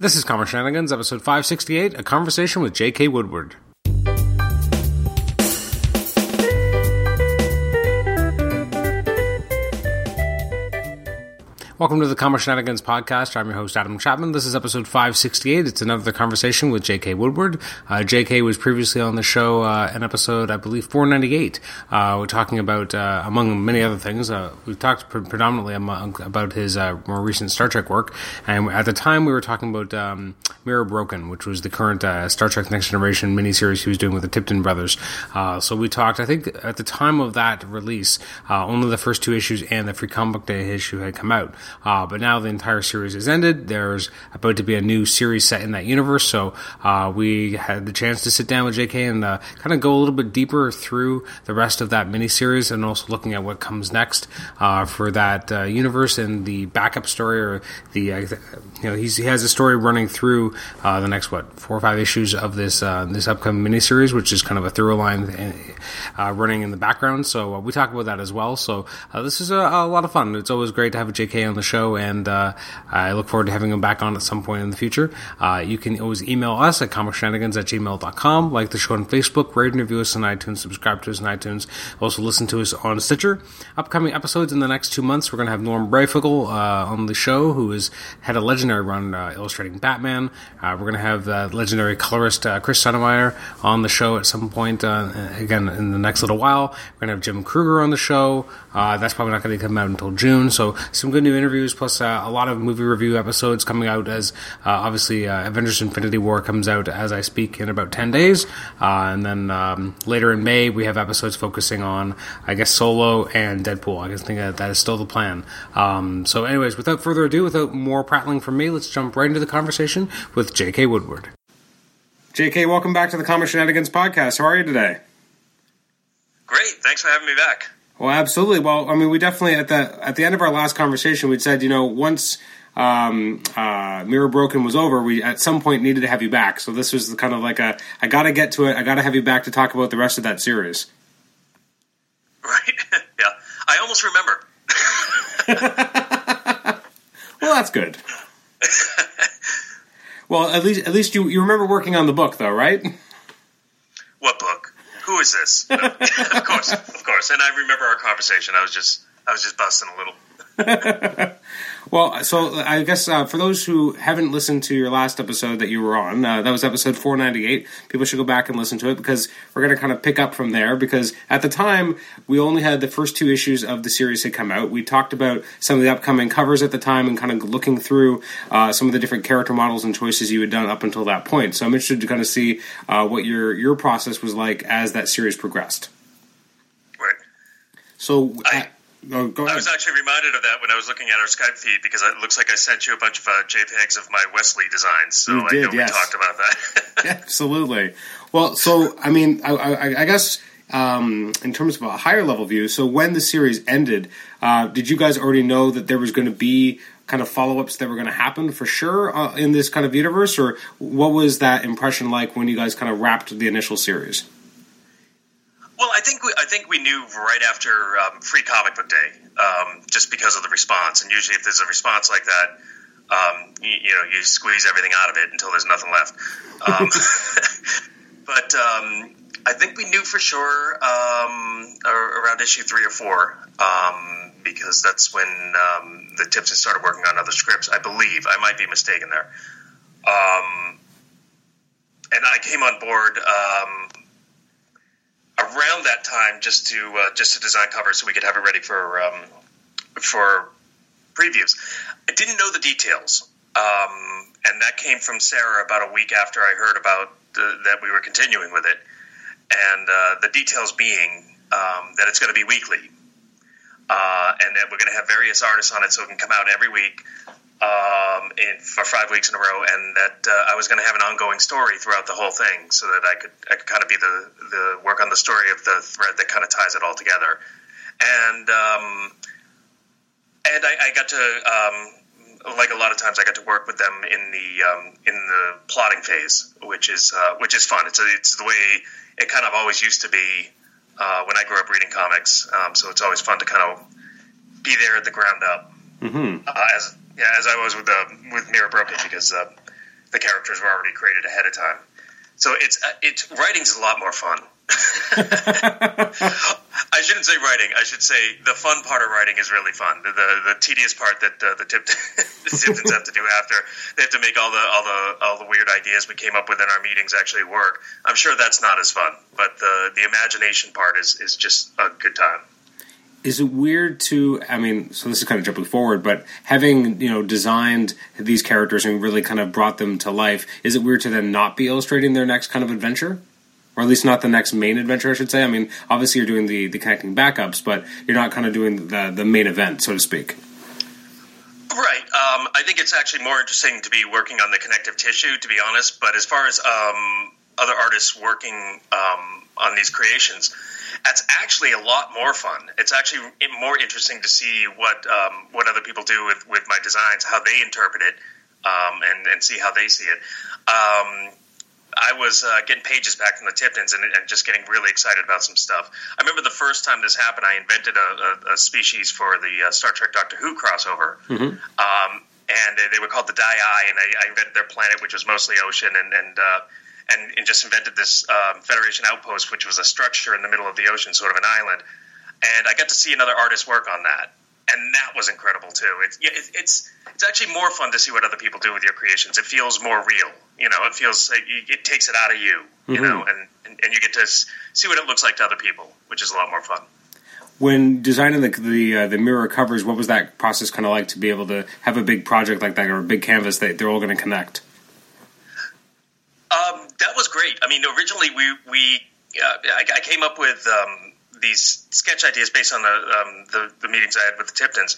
This is Comic Shenanigans, episode 568, a conversation with J.K. Woodward. Welcome to the Comic Shenanigans podcast. I'm your host, Adam Chapman. This is episode 568. It's another conversation with J.K. Woodward. Uh, J.K. was previously on the show uh, in episode, I believe, 498. Uh, we're talking about, uh, among many other things, uh, we talked pre- predominantly among, about his uh, more recent Star Trek work. And at the time, we were talking about um, Mirror Broken, which was the current Star Trek Next Generation miniseries he was doing with the Tipton brothers. so we talked, I think, at the time of that release, only the first two issues and the Free Comic Book Day issue had come out. Uh, but now the entire series is ended. There's about to be a new series set in that universe. So uh, we had the chance to sit down with JK and uh, kind of go a little bit deeper through the rest of that miniseries and also looking at what comes next uh, for that uh, universe and the backup story or the uh, you know he has a story running through the next what four or five issues of this this upcoming miniseries, which is kind of a through line running in the background. So we talk about that as well. So this is a, a lot of fun. It's always great to have a JK on the show, and uh, I look forward to having him back on at some point in the future. Uh, you can always email us at comicshenanigans at gmail.com, like the show on Facebook, rate and review us on iTunes, subscribe to us on iTunes, also listen to us on Stitcher. Upcoming episodes in the next two months, we're going to have Norm Breyfogle uh, on the show, who has had a legendary run uh, illustrating Batman. Uh, we're going to have legendary colorist Chris Sotomayor on the show at some point, again, in the next little while. We're going to have Jim Krueger on the show. That's probably not going to come out until June, so some good new interviews plus uh, a lot of movie review episodes coming out as uh, obviously uh, Avengers Infinity War comes out as I speak in about 10 days. Uh, and then um, later in May, we have episodes focusing on, I guess, Solo and Deadpool. I guess think that, that is still the plan. Um, so, anyways, without further ado, without more prattling from me, let's jump right into the conversation with J.K. Woodward. J.K., welcome back to the Comic Shenanigans podcast. How are you today? Great. Thanks for having me back. Well, absolutely. Well, I mean, we definitely at the at the end of our last conversation, we said, you know, once um, uh, Mirror Broken was over, we at some point needed to have you back. So this was kind of like a I got to get to it. I got to have you back to talk about the rest of that series. Right. yeah. I almost remember. well, that's good. well, at least at least you you remember working on the book, though, right? What book? Who is this? of course, of course. And I remember our conversation. I was just, I was just busting a little. Well, so I guess uh, for those who haven't listened to your last episode that you were on, uh, that was episode 498. People should go back and listen to it because we're going to kind of pick up from there. Because at the time, we only had the first two issues of the series had come out. We talked about some of the upcoming covers at the time and kind of looking through uh, some of the different character models and choices you had done up until that point. So I'm interested to kind of see uh, what your your process was like as that series progressed. Right. So. I- Oh. I was actually reminded of that when I was looking at our Skype feed because it looks like I sent you a bunch of uh, JPEGs of my Wesley designs. So you I know yes. we talked about that. Absolutely. Well, so I mean, I, I, I guess um, in terms of a higher level view. So when the series ended, uh, did you guys already know that there was going to be kind of follow ups that were going to happen for sure uh, in this kind of universe, or what was that impression like when you guys kind of wrapped the initial series? Well, I think we, I think we knew right after um, Free Comic Book Day, um, just because of the response. And usually, if there's a response like that, um, you, you, know, you squeeze everything out of it until there's nothing left. Um, but um, I think we knew for sure um, around issue three or four, because that's when the tips had started working on other scripts. I believe I might be mistaken there. and I came on board around that time just to uh, just to design covers so we could have it ready for um, for previews. I didn't know the details, um, and that came from Sarah about a week after I heard about the, that we were continuing with it, and uh, the details being um, that it's going to be weekly. Uh, and that we're going to have various artists on it, so it can come out every week um, in, for five weeks in a row, and that uh, I was going to have an ongoing story throughout the whole thing, so that I could I could kind of be the the work on the story of the thread that kind of ties it all together, and um, and I, I got to. Um, like a lot of times, I got to work with them in the um, in the plotting phase, which is uh, which is fun. It's a, it's the way it kind of always used to be uh, when I grew up reading comics. Um, so it's always fun to kind of be there at the ground up mm-hmm. uh, as yeah, as I was with the with Mirror Broken because uh, the characters were already created ahead of time. So it's uh, it's writing's a lot more fun. I shouldn't say writing. I should say the fun part of writing is really fun. The the, the tedious part that uh, the, tip, the Tiptons have to do after they have to make all the all the all the weird ideas we came up with in our meetings actually work. I'm sure that's not as fun, but the the imagination part is is just a good time is it weird to i mean so this is kind of jumping forward but having you know designed these characters and really kind of brought them to life is it weird to then not be illustrating their next kind of adventure? Or at least not the next main adventure i should say? I mean obviously you're doing the the connecting backups but you're not kind of doing the the main event so to speak. Right. Um, i think it's actually more interesting to be working on the connective tissue to be honest but as far as um, other artists working um, on these creations that's actually a lot more fun. It's actually more interesting to see what um, what other people do with, with my designs, how they interpret it, um, and and see how they see it. Um, I was uh, getting pages back from the Tiptons and, and, just getting really excited about some stuff. I remember the first time this happened, I invented a, a, a species for the uh, Star Trek Doctor Who crossover. Mm-hmm. Um, and they were called the Dai, and I, I, invented their planet, which was mostly ocean, and, and uh, and, and just invented this um, Federation outpost, which was a structure in the middle of the ocean, sort of an island. And I got to see another artist work on that, and that was incredible too. It's it, it's it's actually more fun to see what other people do with your creations. It feels more real, you know. It feels like it takes it out of you, you mm-hmm. know, and, and and you get to see what it looks like to other people, which is a lot more fun when designing the the, uh, the, mirror covers, what was that process kind of like to be able to have a big project like that or a big canvas that they're all going to connect? Um, that was great. I mean, originally we we uh, I, I, came up with um, these sketch ideas based on the, um, the, the meetings I had with the Tiptons,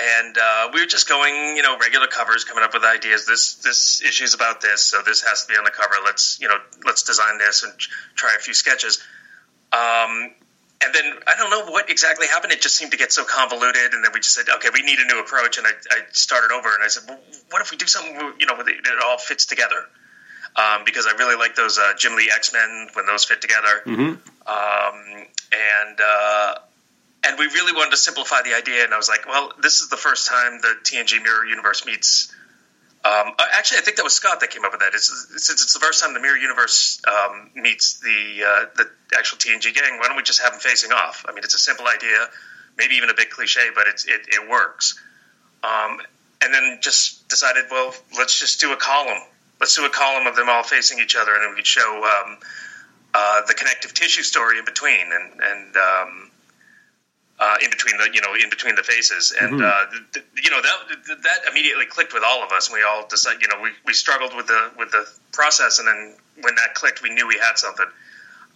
and uh, we were just going, you know, regular covers, coming up with ideas. This this issue's about this, so this has to be on the cover. Let's you know, let's design this and try a few sketches. Um, and then I don't know what exactly happened. It just seemed to get so convoluted, and then we just said, okay, we need a new approach. And I, I started over, and I said, well, what if we do something, you know, it, it all fits together? Um, because I really like those uh, Jim Lee X Men when those fit together. Mm-hmm. Um, and uh, and we really wanted to simplify the idea. And I was like, well, this is the first time the TNG Mirror Universe meets. Um, uh, actually, I think that was Scott that came up with that. It's, since it's the first time the Mirror Universe um, meets the uh, the actual TNG gang, why don't we just have them facing off? I mean, it's a simple idea, maybe even a bit cliche, but it's, it, it works. Um, and then just decided, well, let's just do a column let's do a column of them all facing each other, and we could show um, uh, the connective tissue story in between, and and um, uh, in between the you know in between the faces, and mm-hmm. uh, th- you know that that immediately clicked with all of us, and we all decided you know we, we struggled with the with the process, and then when that clicked, we knew we had something.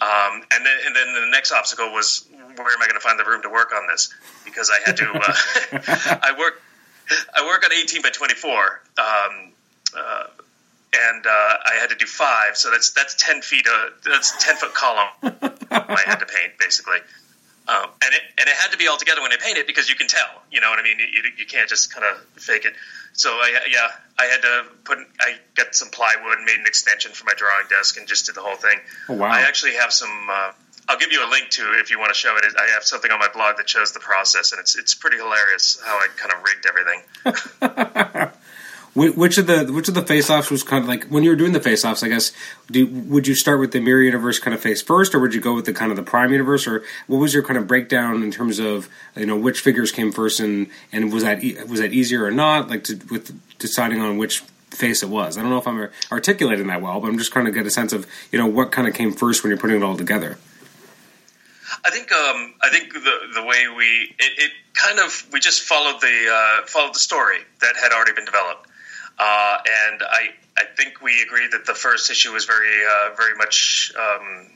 Um, and then and then the next obstacle was where am I going to find the room to work on this? Because I had to uh, I work I work on eighteen by twenty four. Um, uh, and uh, I had to do five, so that's that's ten feet. Uh, that's ten foot column I had to paint basically, um, and it and it had to be all together when I paint it because you can tell. You know what I mean? You, you can't just kind of fake it. So I, yeah, I had to put. I got some plywood, and made an extension for my drawing desk, and just did the whole thing. Oh, wow! I actually have some. Uh, I'll give you a link to it if you want to show it. I have something on my blog that shows the process, and it's it's pretty hilarious how I kind of rigged everything. Which of the which of the face offs was kind of like when you were doing the face offs? I guess do, would you start with the mirror universe kind of face first, or would you go with the kind of the prime universe, or what was your kind of breakdown in terms of you know which figures came first, and and was that was that easier or not? Like to, with deciding on which face it was. I don't know if I'm articulating that well, but I'm just trying to get a sense of you know what kind of came first when you're putting it all together. I think um, I think the the way we it, it kind of we just followed the uh, followed the story that had already been developed. Uh, and I, I think we agreed that the first issue was very, uh, very much um,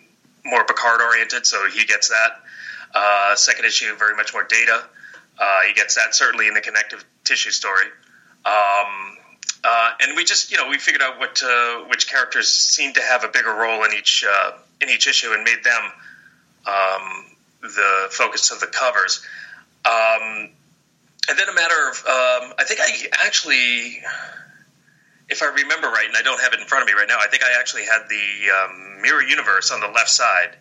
more Picard oriented, so he gets that. Uh, second issue, very much more Data. Uh, he gets that certainly in the connective tissue story. Um, uh, and we just, you know, we figured out what uh, which characters seemed to have a bigger role in each in each issue, and made them um, the focus of the covers. Um, and then a matter of, um, I think I actually if I remember right, and I don't have it in front of me right now, I think I actually had the um, mirror universe on the left side,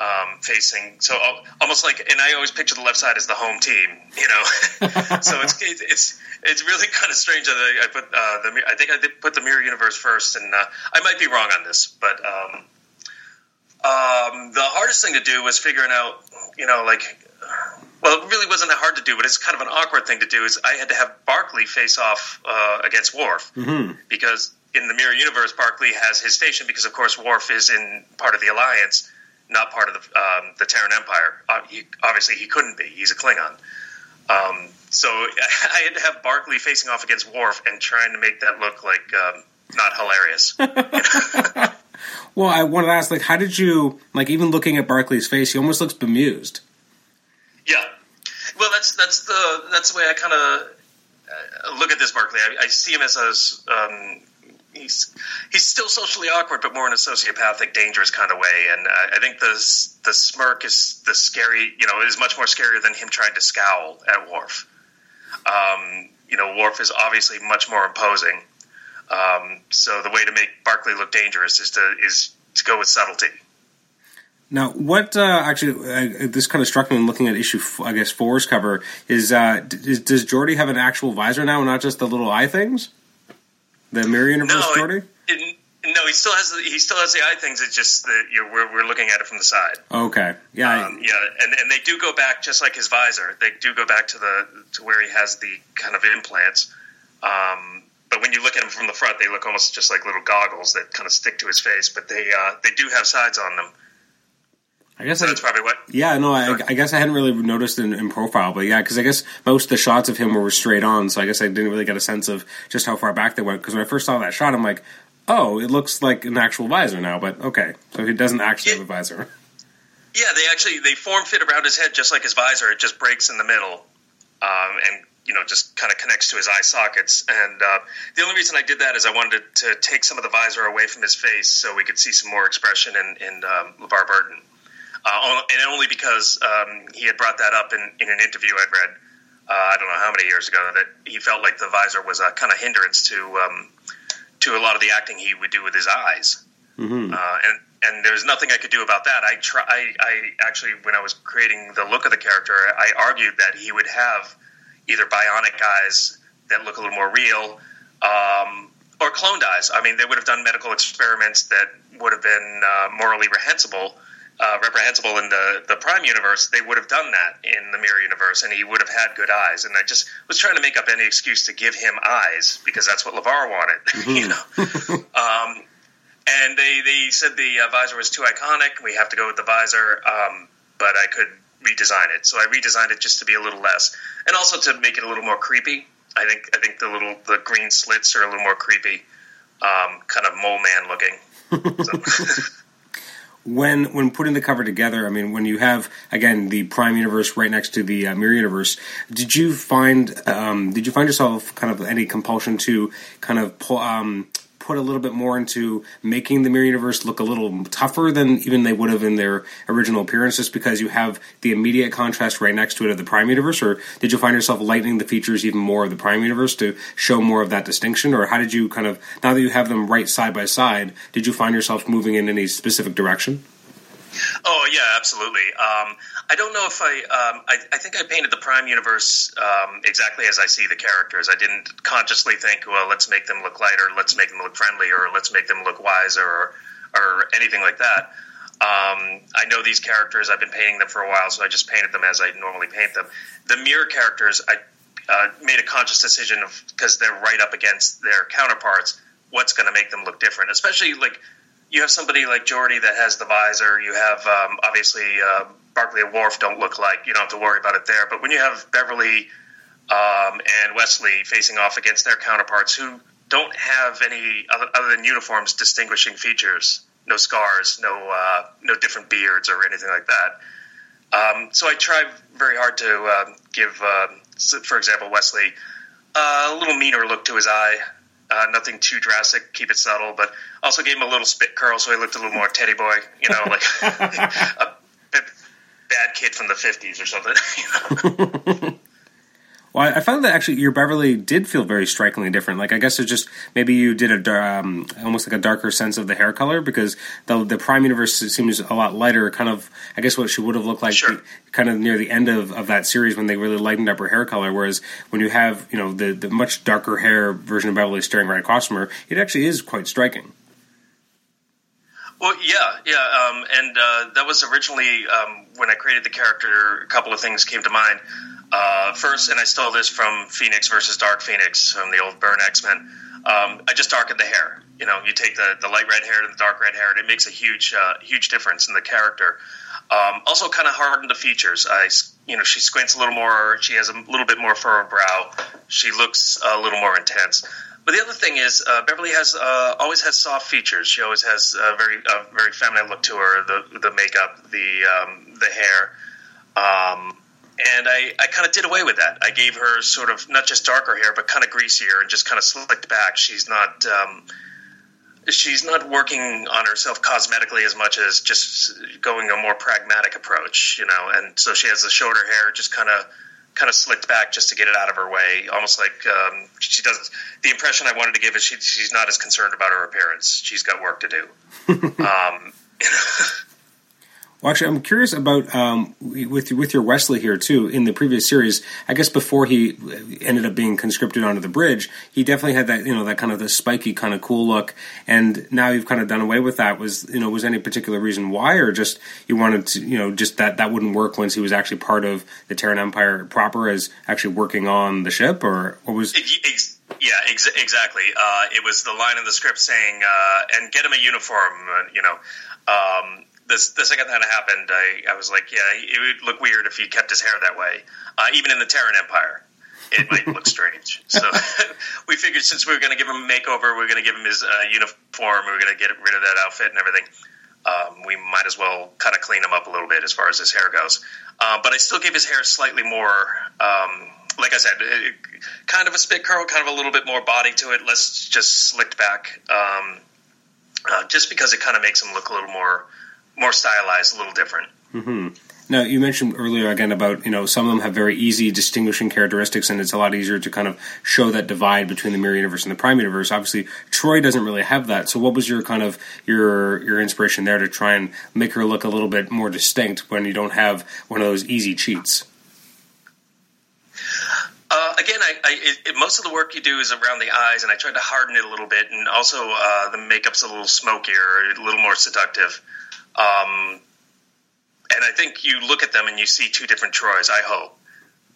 um, facing so almost like and I always picture the left side as the home team, you know. so it's it's it's really kind of strange that I, I put uh, the I think I did put the mirror universe first, and uh, I might be wrong on this, but um, um, the hardest thing to do was figuring out, you know, like. Well, it really wasn't that hard to do, but it's kind of an awkward thing to do. Is I had to have Barclay face off uh, against Worf mm-hmm. because in the mirror universe, Barclay has his station because, of course, Worf is in part of the Alliance, not part of the um, the Terran Empire. Uh, he, obviously, he couldn't be. He's a Klingon. Um, so I had to have Barclay facing off against Worf and trying to make that look like um, not hilarious. well, I wanted to ask, like, how did you like even looking at Barclay's face? He almost looks bemused. Yeah, well, that's that's the that's the way I kind of uh, look at this Barclay. I, I see him as a um, he's he's still socially awkward, but more in a sociopathic, dangerous kind of way. And uh, I think the the smirk is the scary, you know, is much more scarier than him trying to scowl at Worf. Um, you know, Worf is obviously much more imposing. Um, so the way to make Barclay look dangerous is to is to go with subtlety. Now, what uh, actually uh, this kind of struck me when looking at issue, I guess four's cover is, uh, is does Geordi have an actual visor now, and not just the little eye things? The Mirror Universe no, Geordi? It, no, he still has the, he still has the eye things. It's just that you know, we're we're looking at it from the side. Okay, yeah, um, yeah, and and they do go back just like his visor. They do go back to the to where he has the kind of implants. Um, but when you look at them from the front, they look almost just like little goggles that kind of stick to his face. But they uh, they do have sides on them. I guess so I, that's probably what. Yeah, no, I, I, guess I hadn't really noticed in, in profile, but yeah, because I guess most of the shots of him were straight on, so I guess I didn't really get a sense of just how far back they went. Because when I first saw that shot, I'm like, oh, it looks like an actual visor now, but okay, so he doesn't actually yeah. have a visor. Yeah, they actually they form fit around his head just like his visor. It just breaks in the middle, um, and you know just kind of connects to his eye sockets. And uh, the only reason I did that is I wanted to, to, take some of the visor away from his face so we could see some more expression in, in um, LeVar Burton uh, and only because um, he had brought that up in, in an interview I'd read. Uh, I don't know how many years ago that he felt like the visor was a kind of hindrance to um, to a lot of the acting he would do with his eyes. Mm-hmm. Uh, and and there's nothing I could do about that. I try. I, I actually, when I was creating the look of the character, I argued that he would have either bionic eyes that look a little more real, um, or cloned eyes. I mean, they would have done medical experiments that would have been uh, morally reprehensible uh, reprehensible in the the Prime universe, they would have done that in the Mirror universe, and he would have had good eyes. And I just was trying to make up any excuse to give him eyes because that's what LeVar wanted, mm-hmm. you know. um, and they they said the uh, visor was too iconic. We have to go with the visor, um, but I could redesign it. So I redesigned it just to be a little less, and also to make it a little more creepy. I think I think the little the green slits are a little more creepy, um, kind of mole man looking. So. when when putting the cover together, I mean, when you have again the Prime universe right next to the uh, Mirror universe, did you find um, did you find yourself kind of any compulsion to kind of pull, um, put a little bit more into making the Mirror Universe look a little tougher than even they would have in their original appearance, just because you have the immediate contrast right next to it of the Prime Universe? Or did you find yourself lightening the features even more of the Prime Universe to show more of that distinction? Or how did you kind of, now that you have them right side by side, did you find yourself moving in any specific direction? Oh yeah, absolutely. Um, I don't know if I, um, I, I. think I painted the Prime universe um, exactly as I see the characters. I didn't consciously think, well, let's make them look lighter, let's make them look friendly, or let's make them look wiser, or, or anything like that. Um, I know these characters. I've been painting them for a while, so I just painted them as I normally paint them. The mirror characters, I uh, made a conscious decision of because they're right up against their counterparts. What's going to make them look different? Especially like you have somebody like Geordi that has the visor. You have um, obviously uh, Barclay and Worf don't look like you don't have to worry about it there. But when you have Beverly um, and Wesley facing off against their counterparts who don't have any other, other than uniforms distinguishing features, no scars, no uh, no different beards or anything like that. Um, so I try very hard to uh, give, uh, for example, Wesley a little meaner look to his eye. Uh, nothing too drastic, keep it subtle, but also gave him a little spit curl so he looked a little more teddy boy, you know, like a bad kid from the 50s or something. well, Well, I found that actually your Beverly did feel very strikingly different. Like I guess it's just maybe you did a um, almost like a darker sense of the hair color because the the Prime universe seems a lot lighter. Kind of, I guess what she would have looked like, sure. kind of near the end of, of that series when they really lightened up her hair color. Whereas when you have you know the the much darker hair version of Beverly staring right across from her, it actually is quite striking. Well, yeah, yeah, um, and uh, that was originally um, when I created the character. A couple of things came to mind. Uh, first, and I stole this from Phoenix versus Dark Phoenix from the old Byrne X Men. Um, I just darkened the hair. You know, you take the, the light red hair and the dark red hair, and it makes a huge uh, huge difference in the character. Um, also, kind of hardened the features. I, you know, she squints a little more. She has a little bit more furrowed brow. She looks a little more intense. But the other thing is, uh, Beverly has uh, always has soft features. She always has a very a very feminine look to her. The the makeup, the um, the hair. Um, and I, I kind of did away with that. I gave her sort of not just darker hair, but kind of greasier and just kind of slicked back. She's not um, she's not working on herself cosmetically as much as just going a more pragmatic approach, you know. And so she has the shorter hair, just kind of kind of slicked back just to get it out of her way, almost like um, she does. The impression I wanted to give is she, she's not as concerned about her appearance. She's got work to do. um, Well, actually, I'm curious about um, with with your Wesley here too. In the previous series, I guess before he ended up being conscripted onto the bridge, he definitely had that you know that kind of the spiky kind of cool look. And now you've kind of done away with that. Was you know was any particular reason why, or just you wanted to you know just that that wouldn't work once he was actually part of the Terran Empire proper as actually working on the ship, or what was? Yeah, ex- exactly. Uh, it was the line in the script saying, uh, "And get him a uniform," uh, you know. Um, this, the second that happened, I, I was like, yeah, it would look weird if he kept his hair that way. Uh, even in the Terran Empire, it might look strange. So we figured since we were going to give him a makeover, we are going to give him his uh, uniform, we were going to get rid of that outfit and everything. Um, we might as well kind of clean him up a little bit as far as his hair goes. Uh, but I still gave his hair slightly more, um, like I said, it, kind of a spit curl, kind of a little bit more body to it, less just slicked back. Um, uh, just because it kind of makes him look a little more more stylized, a little different. Mm-hmm. Now, you mentioned earlier again about you know some of them have very easy distinguishing characteristics, and it's a lot easier to kind of show that divide between the mirror universe and the prime universe. Obviously, Troi doesn't really have that. So, what was your kind of your your inspiration there to try and make her look a little bit more distinct when you don't have one of those easy cheats? Uh, again, I, I it, most of the work you do is around the eyes, and I tried to harden it a little bit, and also uh, the makeup's a little smokier, a little more seductive. Um, and I think you look at them and you see two different Trois. I hope,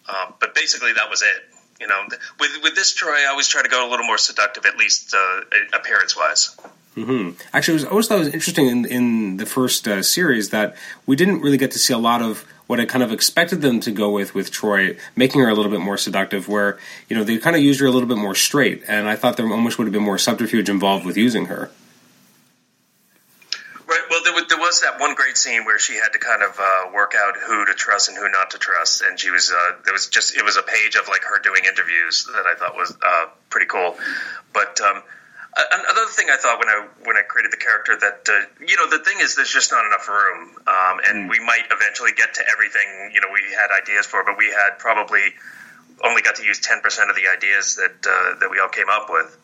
um, but basically that was it. You know, with with this Troi, I always try to go a little more seductive, at least uh, appearance wise. Mm-hmm. Actually, was, I always thought it was interesting in, in the first uh, series that we didn't really get to see a lot of what I kind of expected them to go with with Troi, making her a little bit more seductive. Where you know they kind of used her a little bit more straight, and I thought there almost would have been more subterfuge involved with using her. Right. Well, there was, there was that one great scene where she had to kind of uh, work out who to trust and who not to trust, and she was uh, there was just it was a page of like her doing interviews that I thought was uh, pretty cool. But um, another thing I thought when I when I created the character that uh, you know the thing is there's just not enough room, um, and mm. we might eventually get to everything you know we had ideas for, but we had probably only got to use ten percent of the ideas that uh, that we all came up with.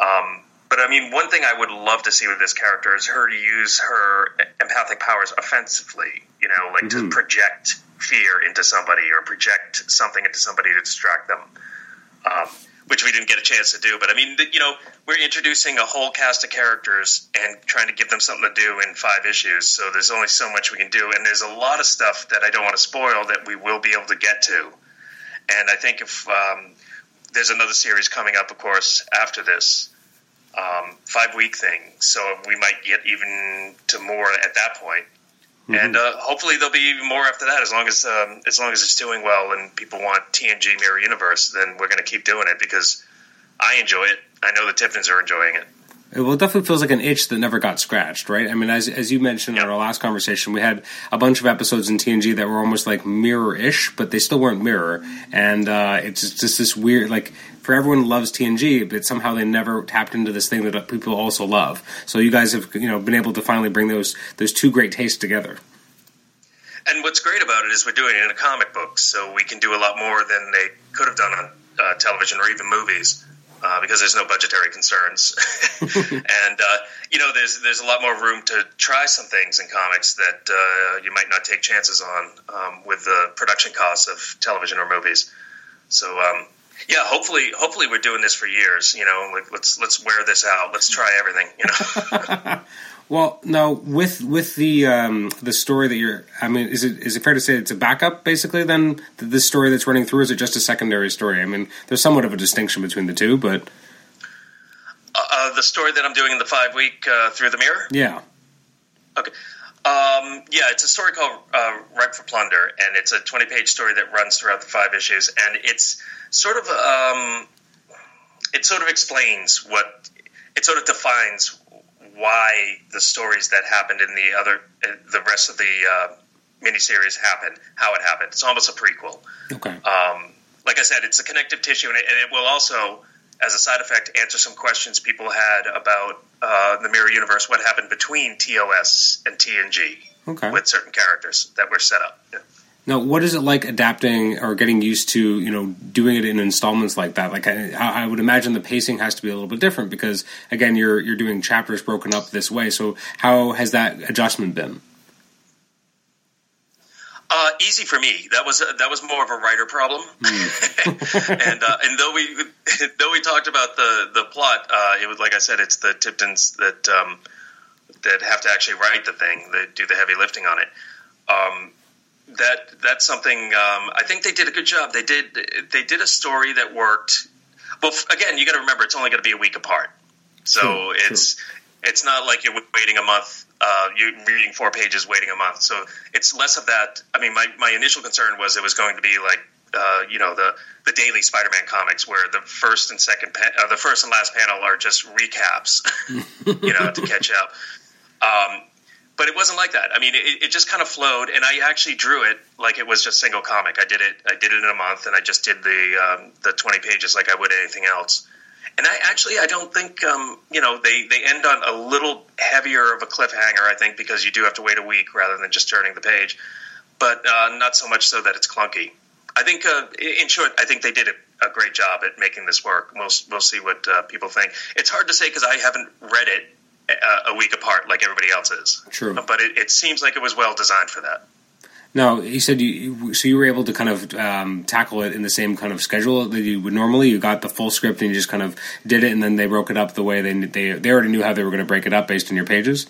Um, but I mean, one thing I would love to see with this character is her to use her empathic powers offensively. You know, like mm-hmm. to project fear into somebody or project something into somebody to distract them. Um, which we didn't get a chance to do. But I mean, you know, we're introducing a whole cast of characters and trying to give them something to do in five issues. So there's only so much we can do, and there's a lot of stuff that I don't want to spoil that we will be able to get to. And I think if um, there's another series coming up, of course, after this, um, five week thing. So we might get even to more at that point. Mm-hmm. And uh, hopefully there'll be even more after that. As long as um, as long as it's doing well and people want TNG Mirror Universe, then we're going to keep doing it because I enjoy it. I know the Tiptons are enjoying it. Well, it definitely feels like an itch that never got scratched, right? I mean, as as you mentioned in our last conversation, we had a bunch of episodes in TNG that were almost like mirror-ish, but they still weren't mirror, and uh, it's just this weird, like for everyone loves TNG, but somehow they never tapped into this thing that people also love. So you guys have you know been able to finally bring those those two great tastes together. and what's great about it is we're doing it in a comic book, so we can do a lot more than they could have done on uh, television or even movies. Uh, because there's no budgetary concerns, and uh, you know there's there's a lot more room to try some things in comics that uh, you might not take chances on um, with the production costs of television or movies. So um, yeah, hopefully hopefully we're doing this for years. You know, like, let's let's wear this out. Let's try everything. You know. Well, no, with with the um, the story that you're, I mean, is it is it fair to say it's a backup basically? Then this story that's running through, is it just a secondary story? I mean, there's somewhat of a distinction between the two, but uh, uh, the story that I'm doing in the five week uh, through the mirror. Yeah. Okay. Um, yeah, it's a story called uh, "Ripe for Plunder," and it's a 20 page story that runs throughout the five issues, and it's sort of um, it sort of explains what it sort of defines why the stories that happened in the other the rest of the uh, miniseries happened, how it happened. It's almost a prequel. Okay. Um, like I said, it's a connective tissue, and it, and it, will also, as a side effect, answer some questions people had about uh, the mirror universe. What happened between TOS and TNG okay. with certain characters that were set up. Yeah. Now, what is it like adapting or getting used to, you know, doing it in installments like that? Like, I, I, would imagine the pacing has to be a little bit different because, again, you're you're doing chapters broken up this way. So, how has that adjustment been? Uh, easy for me. That was that was more of a writer problem. Mm. and uh, and though we though we talked about the the plot, uh, it was like I said, it's the Tiptons that um, that have to actually write the thing, that do the heavy lifting on it. Um, that that's something um, I think they did a good job. They did they did a story that worked. Well, again, you got to remember it's only going to be a week apart, so true, it's true. it's not like you're waiting a month. Uh, you're reading four pages, waiting a month. So it's less of that. I mean, my, my initial concern was it was going to be like uh, you know the the daily Spider-Man comics, where the first and second, pa- uh, the first and last panel are just recaps, you know, to catch up. Um, but it wasn't like that. I mean, it, it, just kind of flowed, and I actually drew it like it was just single comic. I did it. I did it in a month, and I just did the um, the twenty pages like I would anything else. And I actually, I don't think, um, you know, they they end on a little heavier of a cliffhanger. I think because you do have to wait a week rather than just turning the page, but uh, not so much so that it's clunky. I think, uh, in short, I think they did a, a, great job at making this work. We'll we'll see what uh, people think. It's hard to say because I haven't read it a week apart like everybody else is. True, but it, it, seems like it was well designed for that. No, you said you so you were able to kind of um, tackle it in the same kind of schedule that you would normally. You got the full script and you just kind of did it, and then they broke it up the way they they they already knew how they were going to break it up based on your pages.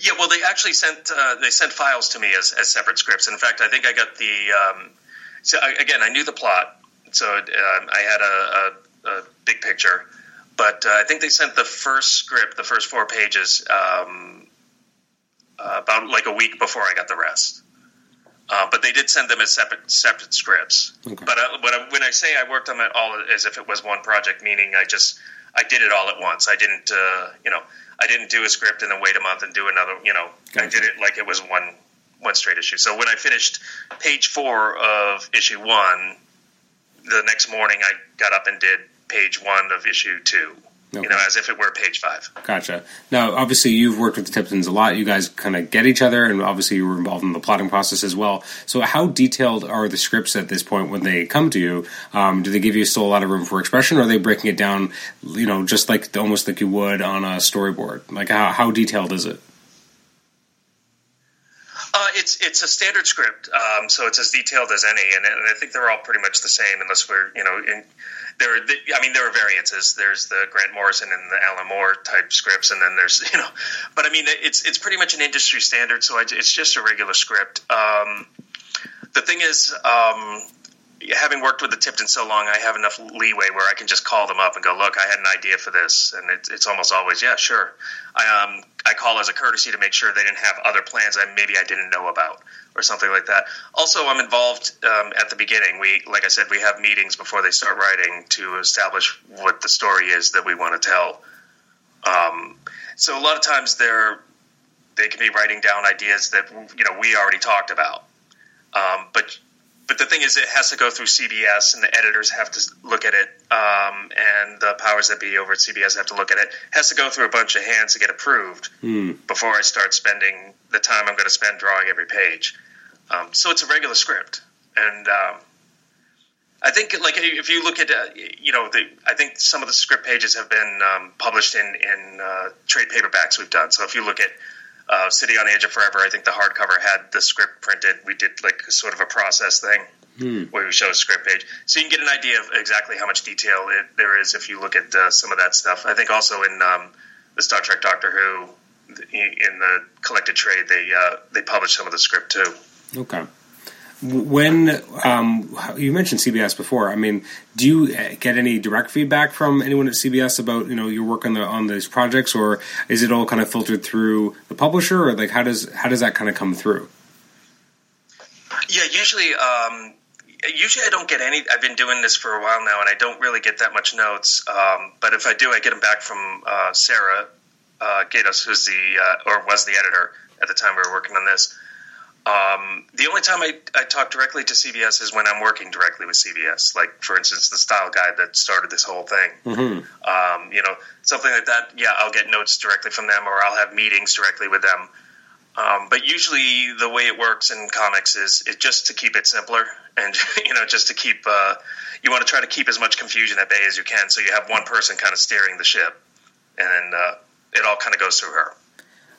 Yeah, well, they actually sent uh, they sent files to me as, as separate scripts. In fact, I think I got the um, so I, again I knew the plot, so uh, I had a, a, a big picture but uh, I think they sent the first script, the first four pages, um, uh, about like a week before I got the rest. Uh, but they did send them as separate separate scripts. Okay. But uh, when, I, when I say I worked on it all as if it was one project, meaning I just I did it all at once. I didn't, uh, you know, I didn't do a script and then wait a month and do another. You know, gotcha. I did it like it was one one straight issue. So when I finished page four of issue one, the next morning I got up and did page one of issue two. Okay. You know, as if it were page five. Gotcha. Now, obviously, you've worked with the Tiptons a lot. You guys kind of get each other, and obviously, you were involved in the plotting process as well. So, how detailed are the scripts at this point when they come to you? Um, do they give you still a lot of room for expression, or are they breaking it down, you know, just like almost like you would on a storyboard? Like, how, how detailed is it? Uh, it's it's a standard script, um, so it's as detailed as any, and, and, I think they're all pretty much the same, unless we're you know in there. Are, I mean, there are variances. There's the Grant Morrison and the Alan Moore type scripts, and then there's you know, but I mean, it's it's pretty much an industry standard, so it's just a regular script. Um, the thing is, um, having worked with the Tipton so long, I have enough leeway where I can just call them up and go, "Look, I had an idea for this," and it, it's almost always, "Yeah, sure." I um I call as a courtesy to make sure they didn't have other plans I maybe I didn't know about or something like that. Also, I'm involved um, at the beginning. We, like I said, we have meetings before they start writing to establish what the story is that we want to tell. Um, so a lot of times they're they can be writing down ideas that you know we already talked about, um, but but the thing is, it has to go through CBS, and the editors have to look at it, um, and the powers that be over at CBS have to look at it. it. Has to go through a bunch of hands to get approved mm. before I start spending the time I'm going to spend drawing every page. Um, so it's a regular script, and um, I think like if you look at uh, you know the, I think some of the script pages have been um, published in in uh, trade paperbacks we've done. So if you look at uh, City on the Edge of Forever, I think the hardcover had the script printed. We did like sort of a process thing hmm. where we show a script page, so you can get an idea of exactly how much detail it, there is if you look at uh, some of that stuff. I think also in um, the Star Trek Doctor Who in the collected trade they uh, they published some of the script too. Okay when um, you mentioned CBS before, I mean, do you uh, get any direct feedback from anyone at CBS about you know your work on the on these projects, or is it all kind of filtered through the publisher, or like how does how does that kind of come through? Yeah, usually, um, usually I don't get any. I've been doing this for a while now, and I don't really get that much notes. Um, but if I do, I get them back from uh, Sarah uh, Gaydos, who's the uh, or was the editor at the time we were working on this. Um, the only time I, I talk directly to CBS is when I'm working directly with CBS. Like, for instance, the style guide that started this whole thing. Mm-hmm. Um, you know, something like that. Yeah, I'll get notes directly from them, or I'll have meetings directly with them. Um, but usually, the way it works in comics is it just to keep it simpler, and you know, just to keep. Uh, you want to try to keep as much confusion at bay as you can, so you have one person kind of steering the ship, and uh, it all kind of goes through her.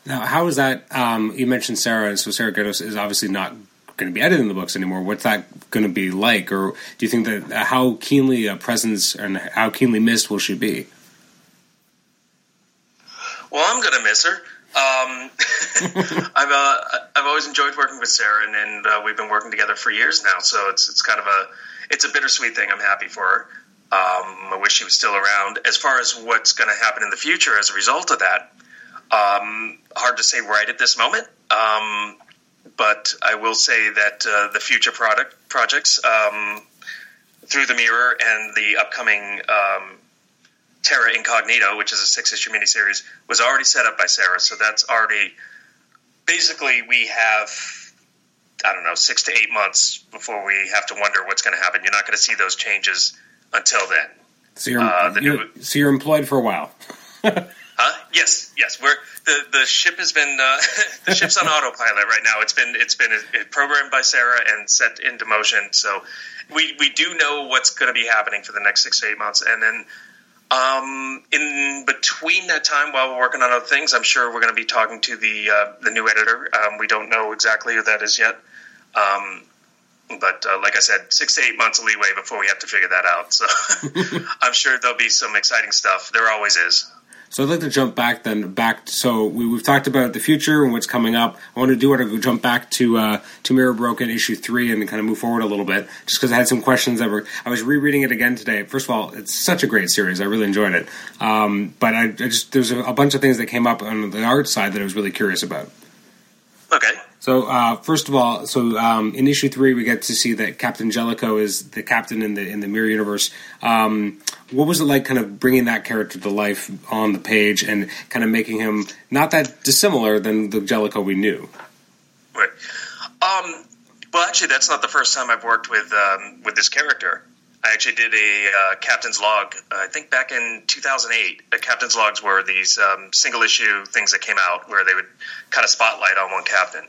Now, how is that? Um, you mentioned Sarah, and so Sarah Gaydos is obviously not going to be editing the books anymore. What's that going to be like, or do you think that uh, how keenly a presence and how keenly missed will she be? Well, I'm going to miss her. Um, I've uh, I've always enjoyed working with Sarah, and, and uh, we've been working together for years now. So it's it's kind of a it's a bittersweet thing. I'm happy for her. Um, I wish she was still around. As far as what's going to happen in the future as a result of that, um, hard to say right at this moment, um, but I will say that uh, the future product projects um, through the mirror and the upcoming um, Terra Incognita, which is a six issue miniseries, was already set up by Sarah. So that's already basically we have I don't know six to eight months before we have to wonder what's going to happen. You're not going to see those changes until then. So you're, uh, you're new, so you're employed for a while. Yes, yes. We're the the ship has been uh, the ship's on autopilot right now. It's been it's been programmed by Sarah and set into motion. So we we do know what's going to be happening for the next six to eight months, and then um, in between that time, while we're working on other things, I'm sure we're going to be talking to the uh, the new editor. Um, we don't know exactly who that is yet. Um, but uh, like I said, six to eight months of leeway before we have to figure that out. So I'm sure there'll be some exciting stuff. There always is. So I'd like to jump back then back. So we, have talked about the future and what's coming up. I want to do it. to jump back to uh, to Mirror Broken issue three and kind of move forward a little bit, just because I had some questions that were. I was rereading it again today. First of all, it's such a great series. I really enjoyed it. Um, but I, I, just there's a, a bunch of things that came up on the art side that I was really curious about. Okay. So uh, first of all, so um, in issue three, we get to see that Captain Jellicoe is the captain in the in the mirror universe. Um, what was it like, kind of bringing that character to life on the page and kind of making him not that dissimilar than the Jellicoe we knew? Right. Um, well, actually, that's not the first time I've worked with um, with this character. I actually did a uh, captain's log. Uh, I think back in 2008. The captain's logs were these um, single issue things that came out where they would kind of spotlight on one captain.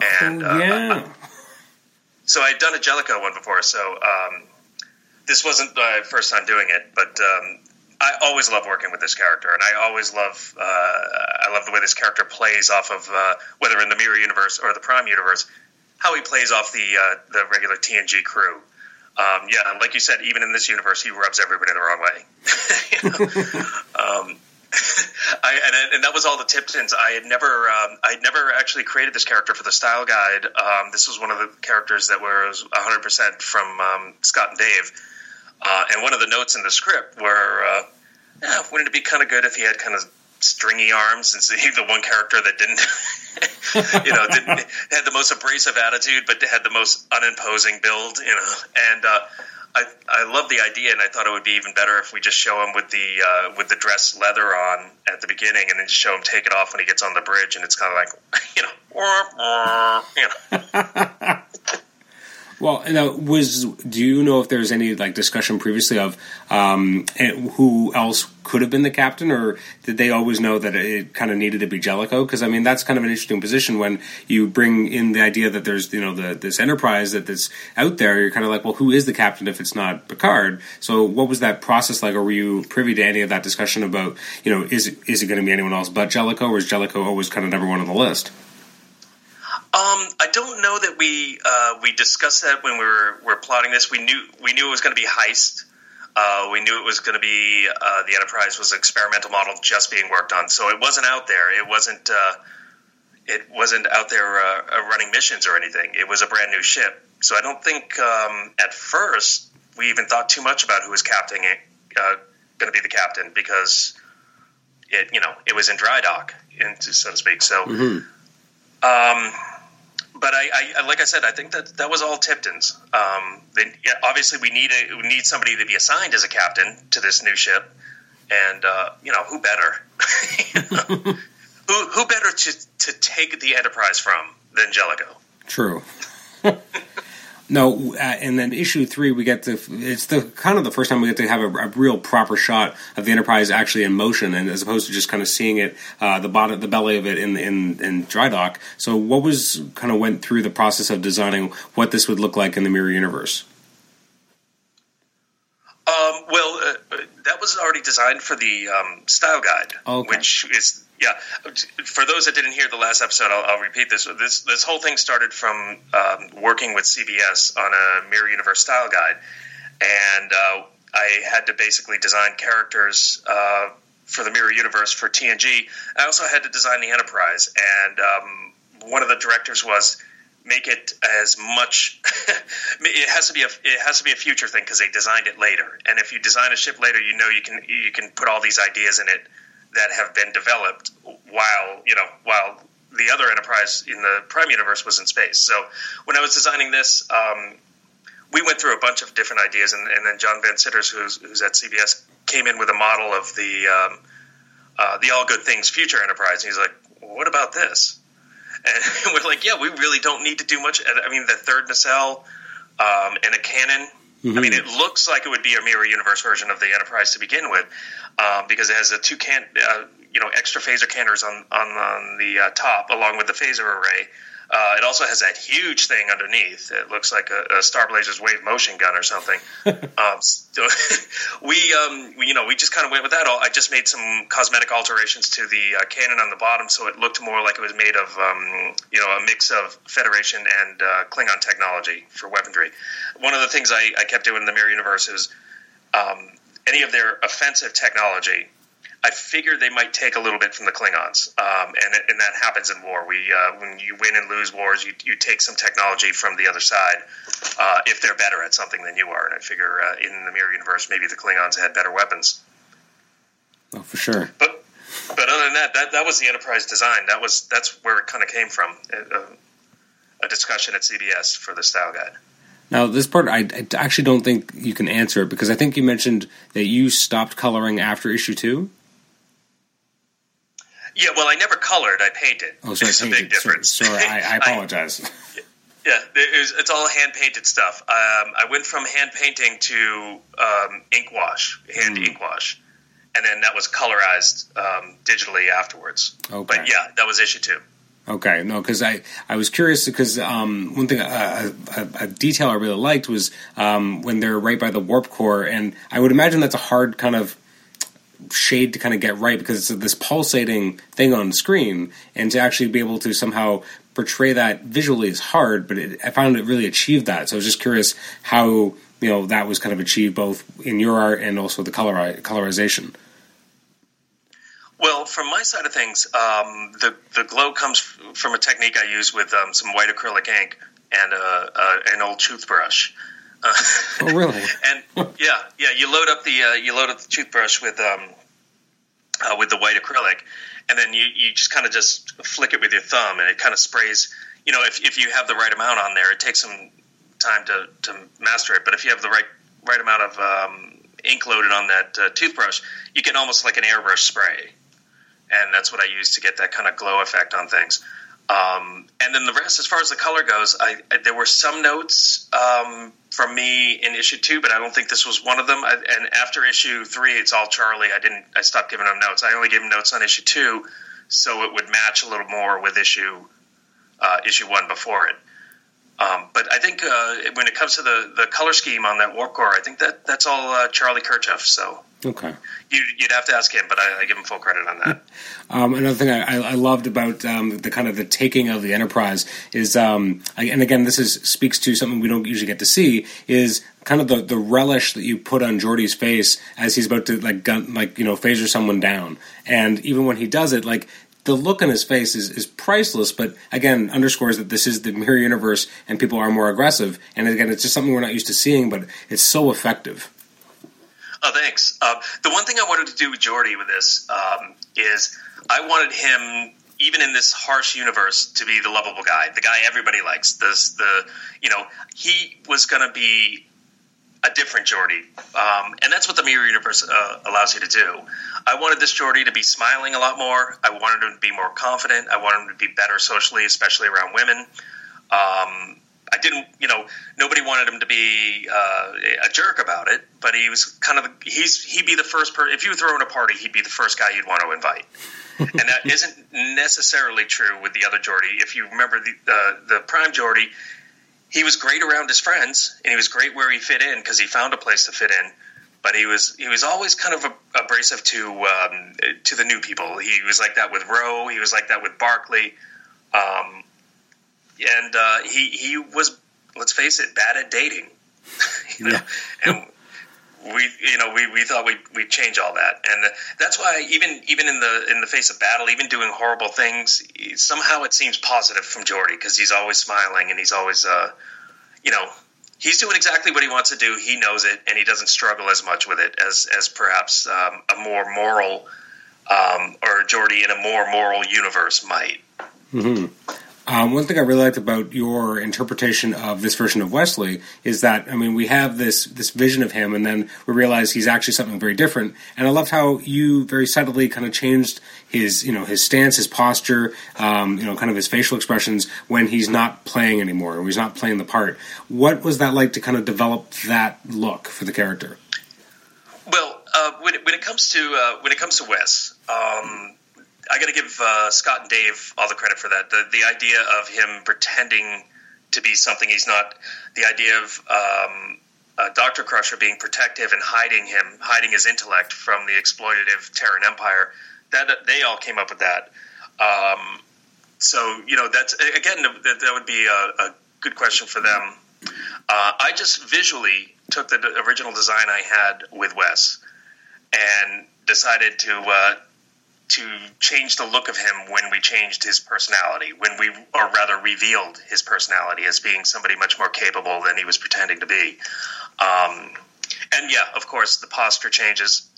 And oh, yeah. Uh, so I'd done a Jellicoe one before, so um, this wasn't my first time doing it, but um, I always love working with this character, and I always love uh, I love the way this character plays off of uh, whether in the Mirror universe or the Prime universe, how he plays off the uh, the regular TNG crew. Um, yeah, like you said, even in this universe, he rubs everybody the wrong way. um, I, and, and, that was all the Tiptons. I had never, um, I had never actually created this character for the style guide. Um, this was one of the characters that was 100 percent from um, Scott and Dave. Uh, and one of the notes in the script were, uh, yeah, wouldn't it be kind of good if he had kind of stringy arms and he's the one character that didn't, you know, didn't had the most abrasive attitude, but had the most unimposing build, you know, and. Uh, I, I love the idea, and I thought it would be even better if we just show him with the uh, with the dress leather on at the beginning, and then just show him take it off when he gets on the bridge, and it's kind of like you know, you know. Well, now, was do you know if there's any like discussion previously of um, who else could have been the captain, or did they always know that it kind of needed to be Jellicoe? Because I mean, that's kind of an interesting position when you bring in the idea that there's you know the, this enterprise that that's out there. You're kind of like, well, who is the captain if it's not Picard? So, what was that process like, or were you privy to any of that discussion about you know is is it going to be anyone else but Jellicoe, or is Jellicoe always kind of number one on the list? Um, I don't know that we uh, we discussed that when we were, were plotting this. We knew we knew it was going to be heist. Uh, we knew it was going to be uh, the Enterprise was an experimental model just being worked on, so it wasn't out there. It wasn't uh, it wasn't out there uh, uh, running missions or anything. It was a brand new ship, so I don't think um, at first we even thought too much about who was captaining it, going to be the captain because it you know it was in dry dock, so to speak. So. Mm-hmm. Um, but I, I, like I said, I think that that was all Tipton's. Um, they, yeah, obviously, we need a, we need somebody to be assigned as a captain to this new ship, and uh, you know who better? who who better to to take the Enterprise from than Jellicoe? True. No, uh, and then issue three, we get to it's the kind of the first time we get to have a, a, real proper shot of the Enterprise actually in motion, and as opposed to just kind of seeing it, uh, the bottom, the belly of it in in, in dry dock. So, what was kind of went through the process of designing what this would look like in the mirror universe? Um, well, uh, that was already designed for the um, style guide, okay. which is yeah. For those that didn't hear the last episode, I'll, I'll repeat this. This this whole thing started from um, working with CBS on a Mirror Universe style guide, and uh, I had to basically design characters uh, for the Mirror Universe for TNG. I also had to design the Enterprise, and um, one of the directors was make it as much. it has to be a it has to be a future thing because they designed it later. And if you design a ship later, you know you can you can put all these ideas in it that have been developed while you know while the other enterprise in the prime universe was in space. So when I was designing this, um, we went through a bunch of different ideas, and, and then John Van Citters who's, who's, at CBS, came in with a model of the um, uh, the All Good Things Future Enterprise. And he's like, well, "What about this?" And we're like, "Yeah, we really don't need to do much." I mean, the third nacelle um, and a cannon Mm-hmm. I mean, it looks like it would be a mirror universe version of the Enterprise to begin with, um, because it has a two can, uh, you know, extra phaser cannons on on, on the uh, top, along with the phaser array. Uh, it also has that huge thing underneath. It looks like a, a Star Blazers wave motion gun or something. um, so we, um, we, you know, we just kind of went with that. I just made some cosmetic alterations to the uh, cannon on the bottom, so it looked more like it was made of, um, you know, a mix of Federation and uh, Klingon technology for weaponry. One of the things I, I kept doing in the Mirror Universe is um, any of their offensive technology I figured they might take a little bit from the Klingons, um, and, and that happens in war. We uh, when you win and lose wars, you, you take some technology from the other side uh, if they're better at something than you are. And I figure uh, in the mirror universe, maybe the Klingons had better weapons. Oh, for sure. But but other than that, that that was the Enterprise design. That was that's where it kind of came from. A, uh, a discussion at CBS for the style guide. Now, this part, I, I, actually don't think you can answer it because I think you mentioned that you stopped coloring after issue two. Yeah, well, I never colored. I painted. Oh, sorry, it's a big difference. Sorry, I, I apologize. I, yeah, it was, it's all hand painted stuff. Um, I went from hand painting to um, ink wash, hand mm. ink wash, and then that was colorized um, digitally afterwards. Okay. But yeah, that was issue two. Okay, no, because I, I was curious because um, one thing uh, a, a, detail I really liked was um, when they're right by the warp core, and I would imagine that's a hard kind of shade to kind of get right because it's this pulsating thing on screen, and to actually be able to somehow portray that visually is hard. But it, I found it really achieved that. So I was just curious how you know that was kind of achieved both in your art and also the color colorization. Well, from my side of things, um, the the glow comes from a technique I use with um, some white acrylic ink and an old toothbrush. Uh, oh, really? and yeah, yeah. You load up the uh, you load up the toothbrush with um, uh, with the white acrylic, and then you, you just kind of just flick it with your thumb, and it kind of sprays. You know, if, if you have the right amount on there, it takes some time to, to master it. But if you have the right right amount of um, ink loaded on that uh, toothbrush, you get almost like an airbrush spray, and that's what I use to get that kind of glow effect on things. Um, and then the rest, as far as the color goes, I, I there were some notes um, from me in issue two, but I don't think this was one of them. I, and after issue three, it's all Charlie. I didn't. I stopped giving him notes. I only gave him notes on issue two, so it would match a little more with issue uh, issue one before it. Um, but I think uh, when it comes to the, the color scheme on that Warp Core, I think that that's all uh, Charlie Kirchoff. So okay, you, would have to ask him, but I, I, give him full credit on that. Um, another thing I, I loved about um, the kind of the taking of the Enterprise is, um, and again, this is speaks to something we don't usually get to see is kind of the, the relish that you put on Geordi's face as he's about to like gun, like you know phaser someone down, and even when he does it, like the look on his face is, is priceless, but again, underscores that this is the mirror universe and people are more aggressive. And again, it's just something we're not used to seeing, but it's so effective. Oh, thanks. Uh, the one thing I wanted to do with Geordi with this um, is I wanted him, even in this harsh universe, to be the lovable guy, the guy everybody likes. This, the you know, he was going to be a different Geordi, um, and that's what the mirror universe uh, allows you to do. I wanted this Geordi to be smiling a lot more. I wanted him to be more confident. I wanted him to be better socially, especially around women. Um, I didn't, you know, nobody wanted him to be uh, a jerk about it, but he was kind of he's he'd be the first person. If you throw in a party, he'd be the first guy you'd want to invite. and that isn't necessarily true with the other Geordi. If you remember the uh, the prime Geordi, he was great around his friends, and he was great where he fit in because he found a place to fit in. But he was he was always kind of abrasive to um, to the new people. He was like that with Ro. He was like that with Barclay. Um, and uh, he he was let's face it, bad at dating. you know? And we you know we, we thought we'd, we'd change all that and that's why even even in the in the face of battle even doing horrible things somehow it seems positive from Geordi because he's always smiling and he's always uh you know he's doing exactly what he wants to do he knows it and he doesn't struggle as much with it as as perhaps um, a more moral um, or Geordi in a more moral universe might mm-hmm. Um, one thing I really liked about your interpretation of this version of Wesley is that I mean we have this this vision of him, and then we realize he's actually something very different. And I loved how you very subtly kind of changed his you know his stance, his posture, um, you know, kind of his facial expressions when he's not playing anymore, or he's not playing the part. What was that like to kind of develop that look for the character? Well, uh, when, it, when it comes to uh, when it comes to Wes. Um, I got to give uh, Scott and Dave all the credit for that. The the idea of him pretending to be something he's not, the idea of um, uh, Doctor Crusher being protective and hiding him, hiding his intellect from the exploitative Terran Empire. That they all came up with that. Um, so you know that's again that, that would be a, a, good question for them. Uh, I just visually took the original design I had with Wes and decided to uh, to change the look of him when we changed his personality, when we, or rather, revealed his personality as being somebody much more capable than he was pretending to be. Um, and yeah, of course, the posture changes,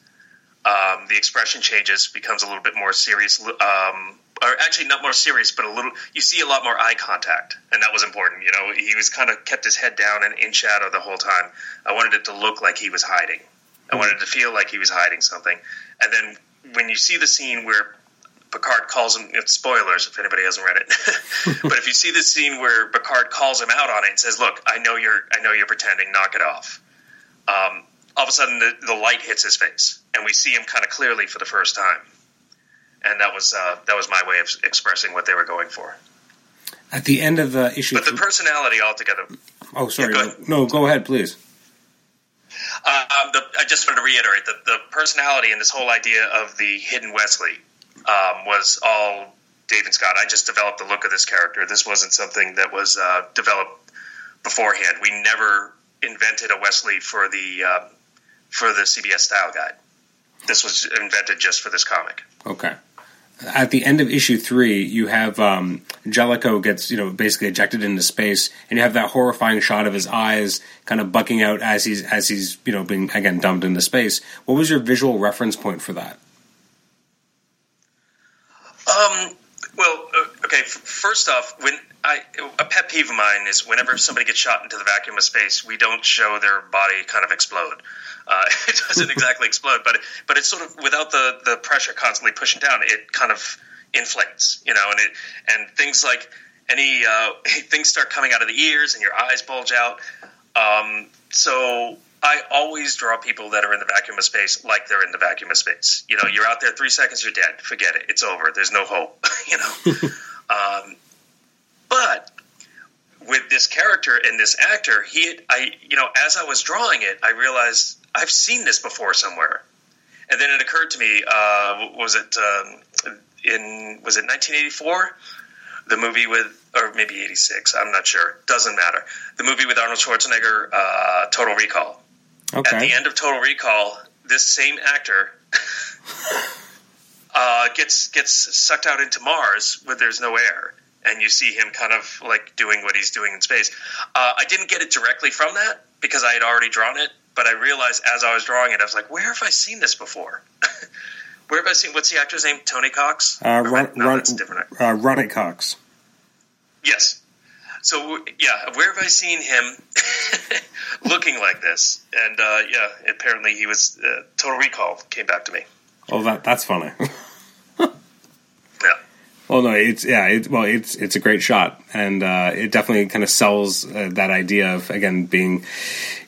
um, the expression changes, becomes a little bit more serious. Um, or actually, not more serious, but a little. You see a lot more eye contact, and that was important. You know, he was kind of kept his head down and in shadow the whole time. I wanted it to look like he was hiding. I wanted to feel like he was hiding something. And then when you see the scene where Picard calls him. It's spoilers if anybody hasn't read it. but if you see the scene where Picard calls him out on it and says, "Look, I know you're, I know you're pretending. Knock it off." Um, all of a sudden, the, the, light hits his face, and we see him kind of clearly for the first time. And that was uh, that was my way of expressing what they were going for. At the end of the issue, but the personality altogether. Oh, sorry. Yeah, go no, go ahead, please. Um, the, I just wanted to reiterate that the personality and this whole idea of the hidden Wesley um, was all Dave and Scott. I just developed the look of this character. This wasn't something that was uh, developed beforehand. We never invented a Wesley for the uh, for the CBS style guide. This was invented just for this comic. Okay at the end of issue three, you have um, Jellicoe gets you know basically ejected into space, and you have that horrifying shot of his eyes kind of bucking out as he's as he's you know being again dumped into space. What was your visual reference point for that? Um. Well, uh, okay. First off, when I a pet peeve of mine is whenever somebody gets shot into the vacuum of space, we don't show their body kind of explode. Uh, it doesn't exactly explode, but but it's sort of without the the pressure constantly pushing down. It kind of inflates, you know, and it and things like any uh, things start coming out of the ears and your eyes bulge out. Um, so I always draw people that are in the vacuum of space like they're in the vacuum of space. You know, you're out there three seconds, you're dead. Forget it. It's over. There's no hope. you know. um, but with this character and this actor, he, I, you know, as I was drawing it, I realized I've seen this before somewhere, and then it occurred to me, uh, was it um, in was it 1984? The movie with, or maybe 86, I'm not sure. Doesn't matter. The movie with Arnold Schwarzenegger, uh, Total Recall. Okay. At the end of Total Recall, this same actor uh, gets gets sucked out into Mars where there's no air, and you see him kind of like doing what he's doing in space. Uh, I didn't get it directly from that because I had already drawn it, but I realized as I was drawing it, I was like, "Where have I seen this before?" Where have I seen? What's the actor's name? Tony Cox. Uh, Ron, no, Ron, different. Uh, Ronny Cox. Yes. So yeah, where have I seen him looking like this? And uh, yeah, apparently he was uh, Total Recall came back to me. Oh, that that's funny. Well, no, it's yeah, well, it's it's a great shot, and uh, it definitely kind of sells uh, that idea of again being,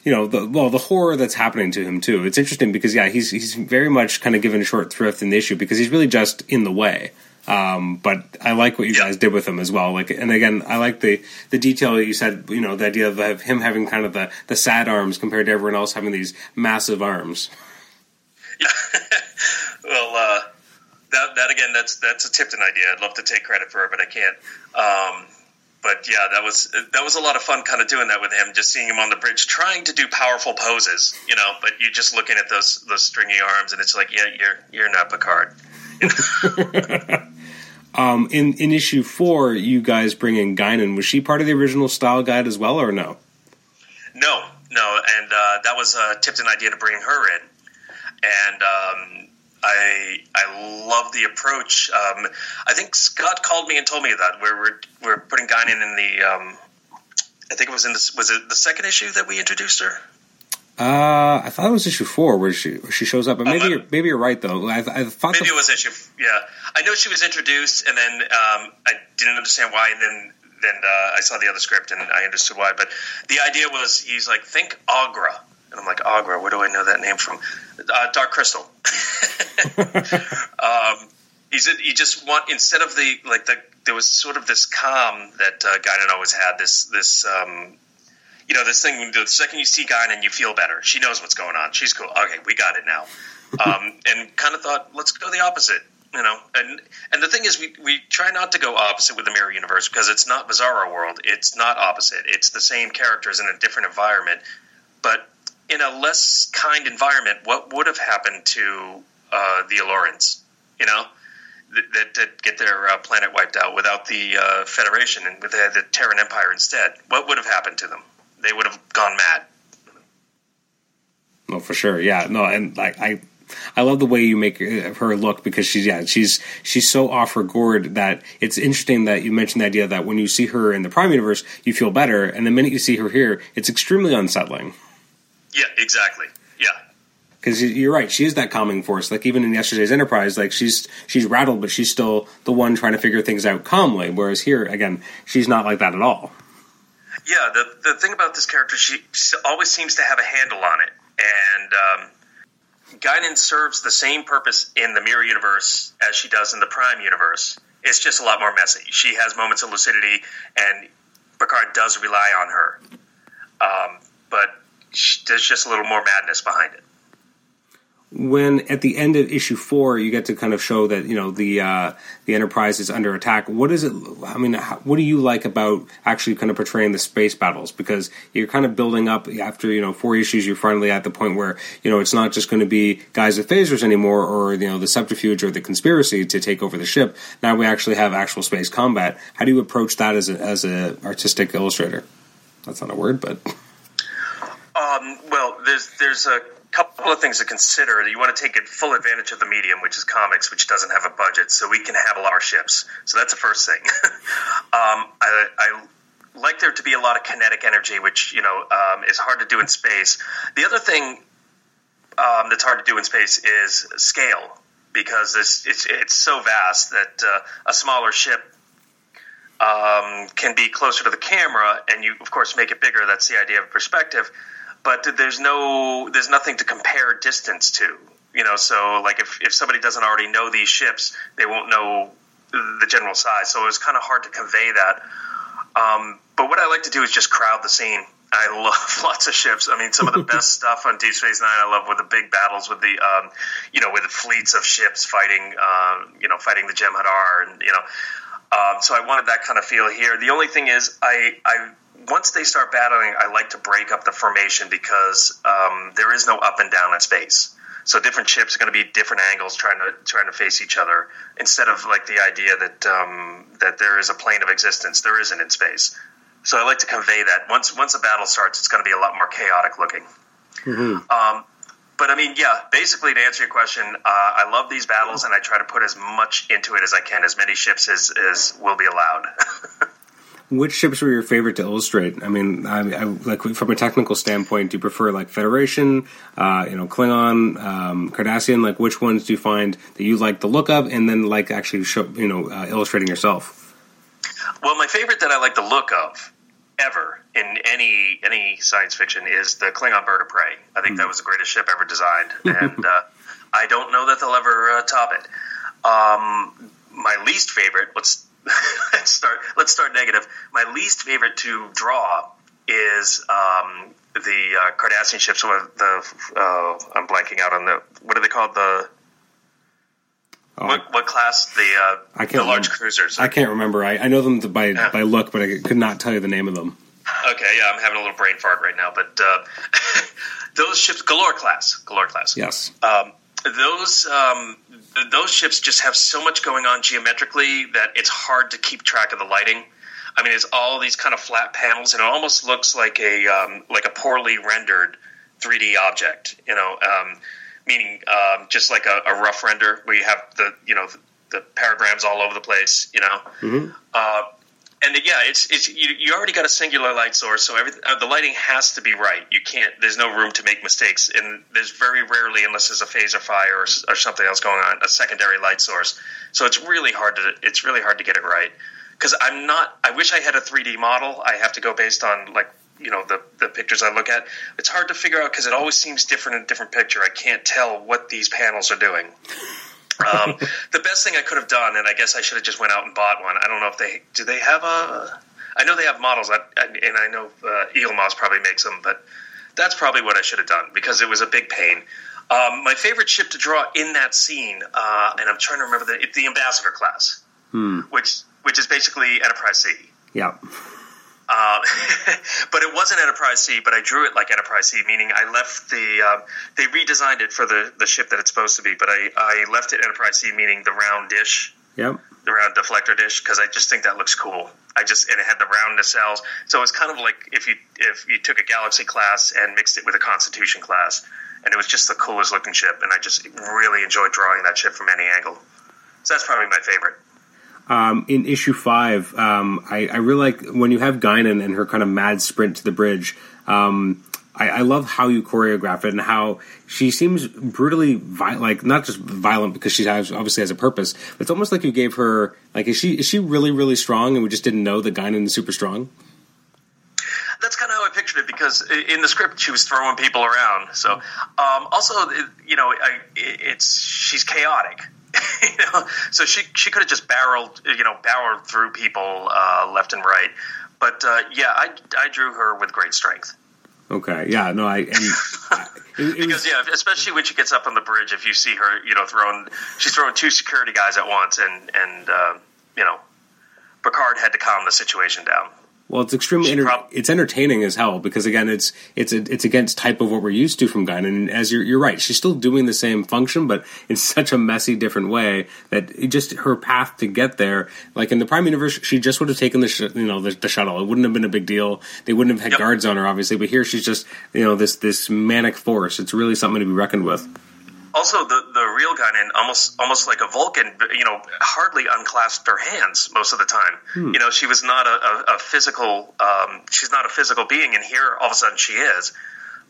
you know, the well, the horror that's happening to him too. It's interesting because yeah, he's he's very much kind of given a short thrift in the issue because he's really just in the way. Um, but I like what you guys did with him as well. Like, and again, I like the the detail that you said. You know, the idea of him having kind of the the sad arms compared to everyone else having these massive arms. Yeah. well. uh that, that again, that's that's a Tipton idea. I'd love to take credit for it, but I can't. Um, but yeah, that was that was a lot of fun, kind of doing that with him. Just seeing him on the bridge, trying to do powerful poses, you know. But you're just looking at those those stringy arms, and it's like, yeah, you're you're not Picard. um, in in issue four, you guys bring in Guinan. Was she part of the original style guide as well, or no? No, no, and uh, that was a Tipton idea to bring her in, and um, I I love the approach. Um, I think Scott called me and told me that we're we're, we're putting Guinan in the. Um, I think it was in this. Was it the second issue that we introduced her? Uh, I thought it was issue four where she where she shows up, but maybe uh, you're, maybe you're right though. I, I thought maybe the, it was issue. Yeah, I know she was introduced, and then um, I didn't understand why, and then then uh, I saw the other script and I understood why. But the idea was he's like, think Aughra, and I'm like, Aughra, where do I know that name from? Uh, Dark Crystal. um, he's he just want instead of the like the there was sort of this calm that uh, Guinan always had. This this um, you know this thing. The second you see Guinan, you feel better. She knows what's going on. She's cool. Okay, we got it now. Um, and kind of thought, let's go the opposite. You know, and and the thing is, we, we try not to go opposite with the mirror universe because it's not Bizarro World. It's not opposite. It's the same characters in a different environment, in a less kind environment, what would have happened to uh, the El-Aurians? You know, that, get their uh, planet wiped out without the uh, Federation and with the, the Terran Empire instead. What would have happened to them? They would have gone mad. No, for sure. Yeah, no, and like I, I love the way you make her look because she's yeah she's she's so off her gourd that it's interesting that you mentioned the idea that when you see her in the Prime universe you feel better, and the minute you see her here, it's extremely unsettling. Yeah, exactly. Yeah. Because you're right, she is that calming force. Like even in yesterday's Enterprise, like she's she's rattled, but she's still the one trying to figure things out calmly. Whereas here, again, she's not like that at all. Yeah, the the thing about this character, she, she always seems to have a handle on it, and um, Guinan serves the same purpose in the Mirror Universe as she does in the Prime Universe. It's just a lot more messy. She has moments of lucidity, and Picard does rely on her. Um, but there's just a little more madness behind it. When at the end of issue four, you get to kind of show that you know the uh, the Enterprise is under attack. What is it? I mean, how, what do you like about actually kind of portraying the space battles? Because you're kind of building up after you know four issues. You're finally at the point where you know it's not just going to be guys with phasers anymore, or you know the subterfuge or the conspiracy to take over the ship. Now we actually have actual space combat. How do you approach that as a as a artistic illustrator? That's not a word, but um, well, there's there's a couple of things to consider. You want to take full advantage of the medium, which is comics, which doesn't have a budget, so we can have a lot of ships. So that's the first thing. um, I, I, like there to be a lot of kinetic energy, which you know um, is hard to do in space. The other thing um, that's hard to do in space is scale, because it's it's, it's so vast that uh, a smaller ship um, can be closer to the camera, and you of course make it bigger. That's the idea of perspective. But there's no there's nothing to compare distance to. You know, so like if if somebody doesn't already know these ships, they won't know the general size. So it was kind of hard to convey that. Um, but what I like to do is just crowd the scene. I love lots of ships. I mean, some of the best stuff on Deep Space Nine. I love with the big battles with the, um, you know, with the fleets of ships fighting, uh, you know, fighting the Jem'Hadar, and you know. Um, so I wanted that kind of feel here. The only thing is, I, I once they start battling, I like to break up the formation because um, there is no up and down in space. So different ships are going to be different angles trying to trying to face each other instead of like the idea that um, that there is a plane of existence. There isn't in space. So I like to convey that once once a battle starts, it's going to be a lot more chaotic looking. Mm-hmm. Um, but I mean, yeah, basically to answer your question, uh, I love these battles and I try to put as much into it as I can, as many ships as, as will be allowed. Which ships were your favorite to illustrate? I mean, I, I, like from a technical standpoint, do you prefer like Federation, uh, you know, Klingon, um, Cardassian? Like, which ones do you find that you like the look of, and then like actually show, you know, uh, illustrating yourself? Well, my favorite that I like the look of ever in any any science fiction is the Klingon Bird of Prey. I think mm. that was the greatest ship ever designed, and uh, I don't know that they'll ever uh, top it. Um, my least favorite, let's let's start. Let's start negative. My least favorite to draw is um, the uh, Cardassian ships. With the uh, I'm blanking out on the what are they called? The oh. what, what, class? The uh, I can't the large remember. cruisers. I can't remember. I, I know them by yeah. by look, but I could not tell you the name of them. Okay, yeah, I'm having a little brain fart right now, but uh, those ships, Galor class, Galor class. Yes. Um, those um, those ships just have so much going on geometrically that it's hard to keep track of the lighting. I mean, it's all these kind of flat panels, and it almost looks like a um, like a poorly rendered 3D object. You know, um, meaning um, just like a, a, rough render where you have the you know the, the paragrams all over the place. You know, mm-hmm. uh, and yeah, it's it's you, you already got a singular light source, so everything uh, the lighting has to be right. You can't. There's no room to make mistakes, and there's very rarely, unless there's a phaser fire or, or something else going on, a secondary light source. So it's really hard to it's really hard to get it right. Because I'm not. I wish I had a 3D model. I have to go based on like you know the the pictures I look at. It's hard to figure out because it always seems different in a different picture. I can't tell what these panels are doing. Um, the best thing I could have done, and I guess I should have just went out and bought one. I don't know if they do. They have a. I know they have models, and I know uh, Eaglemoss probably makes them, but that's probably what I should have done because it was a big pain. Um, my favorite ship to draw in that scene, uh, and I'm trying to remember the the Ambassador class, hmm. which which is basically Enterprise C. Yeah. Uh, but it wasn't Enterprise C, but I drew it like Enterprise C, meaning I left the. Uh, they redesigned it for the, the ship that it's supposed to be, but I, I left it Enterprise C, meaning the round dish. Yep. The round deflector dish, because I just think that looks cool. I just and it had the round nacelles, so it's kind of like if you if you took a Galaxy class and mixed it with a Constitution class, and it was just the coolest looking ship, and I just really enjoyed drawing that ship from any angle. So that's probably my favorite. Um, in issue five, um, I, I, really like when you have Guinan and her kind of mad sprint to the bridge. Um, I, I, love how you choreograph it and how she seems brutally violent, like not just violent because she has obviously has a purpose. But it's almost like you gave her like is she is she really really strong and we just didn't know that Guinan is super strong. That's kind of how I pictured it because in the script she was throwing people around. So um, also you know I, it's she's chaotic you know, so she she could have just barreled, you know, barreled through people uh, left and right. But uh, yeah, I, I drew her with great strength. Okay. Yeah. No. I. And, it, it because yeah, especially when she gets up on the bridge, if you see her, you know, throwing she's throwing two security guys at once, and and uh, you know, Picard had to calm the situation down. Well, it's extremely enter- prob- it's entertaining as hell because again, it's it's a, it's against type of what we're used to from Guinan. And as you're, you're right, she's still doing the same function, but in such a messy, different way that just her path to get there. Like in the Prime universe, she just would have taken the sh- you know the, the, shuttle. It wouldn't have been a big deal. They wouldn't have had yep. guards on her, obviously. But here, she's just you know this this manic force. It's really something to be reckoned with also the the real Guinan almost almost like a Vulcan, you know, hardly unclasped her hands most of the time. Hmm. You know, she was not a, a, a physical. Um, she's not a physical being, and here all of a sudden she is.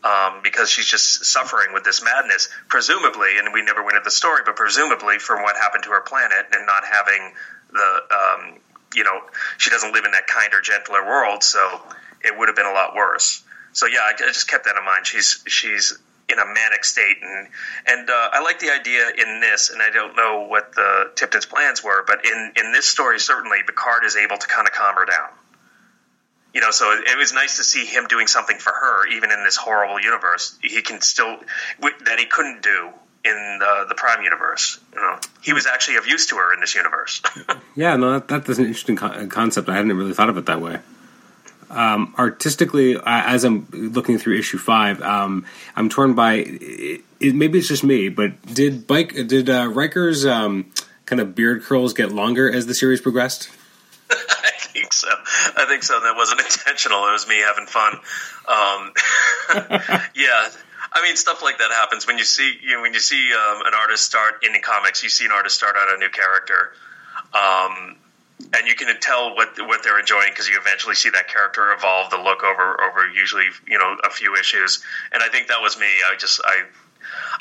um, because she's just suffering with this madness, presumably, and we never went into the story, but presumably from what happened to her planet and not having the, um, you know, she doesn't live in that kinder, gentler world, so it would have been a lot worse. So yeah, I, I just kept that in mind. She's she's in a manic state, and and uh, I like the idea in this, and I don't know what the Tipton's plans were, but in in this story, certainly Picard is able to kind of calm her down you know, so it, was nice to see him doing something for her, even in this horrible universe. He can still that he couldn't do in the, the Prime universe. You know, he was actually of use to her in this universe. yeah, no, that, that's an interesting co- concept. I hadn't really thought of it that way. Um, artistically, as I'm looking through issue five, um, I'm torn by. It, it, maybe it's just me, but did Bike did uh, Riker's um, kind of beard curls get longer as the series progressed? I think so. I think so. That wasn't intentional. It was me having fun. Um, yeah. I mean, stuff like that happens when you see you know, when you see um, an artist start in the comics. You see an artist start out a new character, um, and you can tell what what they're enjoying because you eventually see that character evolve the look over over usually you know a few issues. And I think that was me. I just I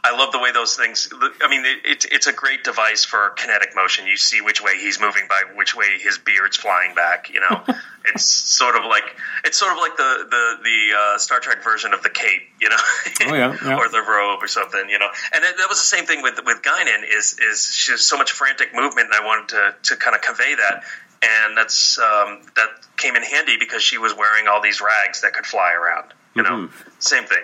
I love the way those things. I mean, it, it's it's a great device for kinetic motion. You see which way he's moving by which way his beard's flying back. You know, it's sort of like it's sort of like the the the uh, Star Trek version of the cape. You know, oh, yeah, yeah. or the robe or something. You know, and that, that was the same thing with with Guinan. Is is she has so much frantic movement, and I wanted to to kind of convey that. And that's um, that came in handy because she was wearing all these rags that could fly around. You know, mm-hmm. same thing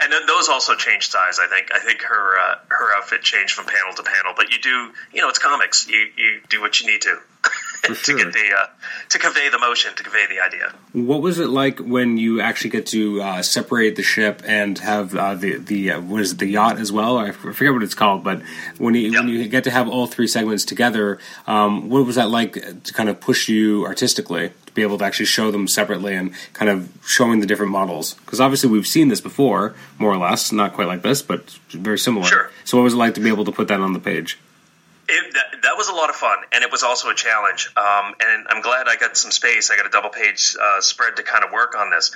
and then those also change size. I think. I think her uh, her outfit changed from panel to panel. But you do, you know, it's comics. You you do what you need to to sure. get the uh, to convey the motion, to convey the idea. What was it like when you actually get to uh, separate the ship and have uh, the the uh, what is the yacht as well? I forget what it's called, but when you yep. when you get to have all three segments together, um, what was that like to kind of push you artistically? To be able to actually show them separately and kind of showing the different models. Because obviously we've seen this before, more or less, not quite like this, but very similar. Sure. So what was it like to be able to put that on the page? It, that, that, was a lot of fun, and it was also a challenge. Um, and I'm glad I got some space. I got a double page uh, spread to kind of work on this.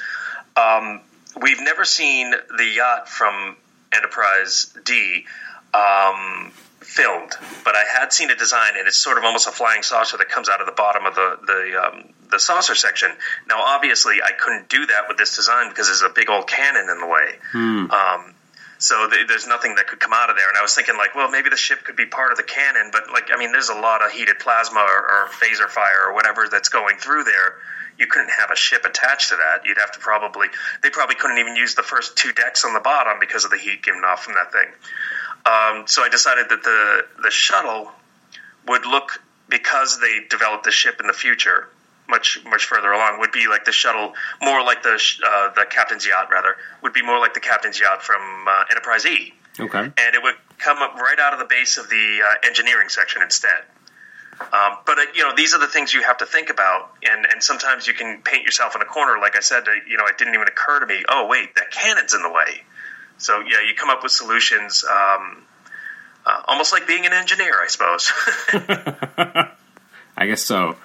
Um, we've never seen the yacht from Enterprise D. Um, filmed, but I had seen a design, and it's sort of almost a flying saucer that comes out of the bottom of the the, um, the saucer section. Now, obviously, I couldn't do that with this design because there's a big old cannon in the way. Hmm. Um, so th- there's nothing that could come out of there. And I was thinking, like, well, maybe the ship could be part of the cannon, but like, I mean, there's a lot of heated plasma or, or phaser fire or whatever that's going through there. You couldn't have a ship attached to that. You'd have to probably, they probably couldn't even use the first two decks on the bottom because of the heat given off from that thing. Um, so I decided that the the shuttle would look because they developed the ship in the future much much further along would be like the shuttle more like the uh, the captain's yacht rather would be more like the captain's yacht from uh, Enterprise E. Okay. And it would come up right out of the base of the uh, engineering section instead. Um, but uh, you know these are the things you have to think about, and and sometimes you can paint yourself in a corner. Like I said, uh, you know, it didn't even occur to me. Oh wait, that cannon's in the way. So yeah, you come up with solutions, um, uh, almost like being an engineer, I suppose. I guess so.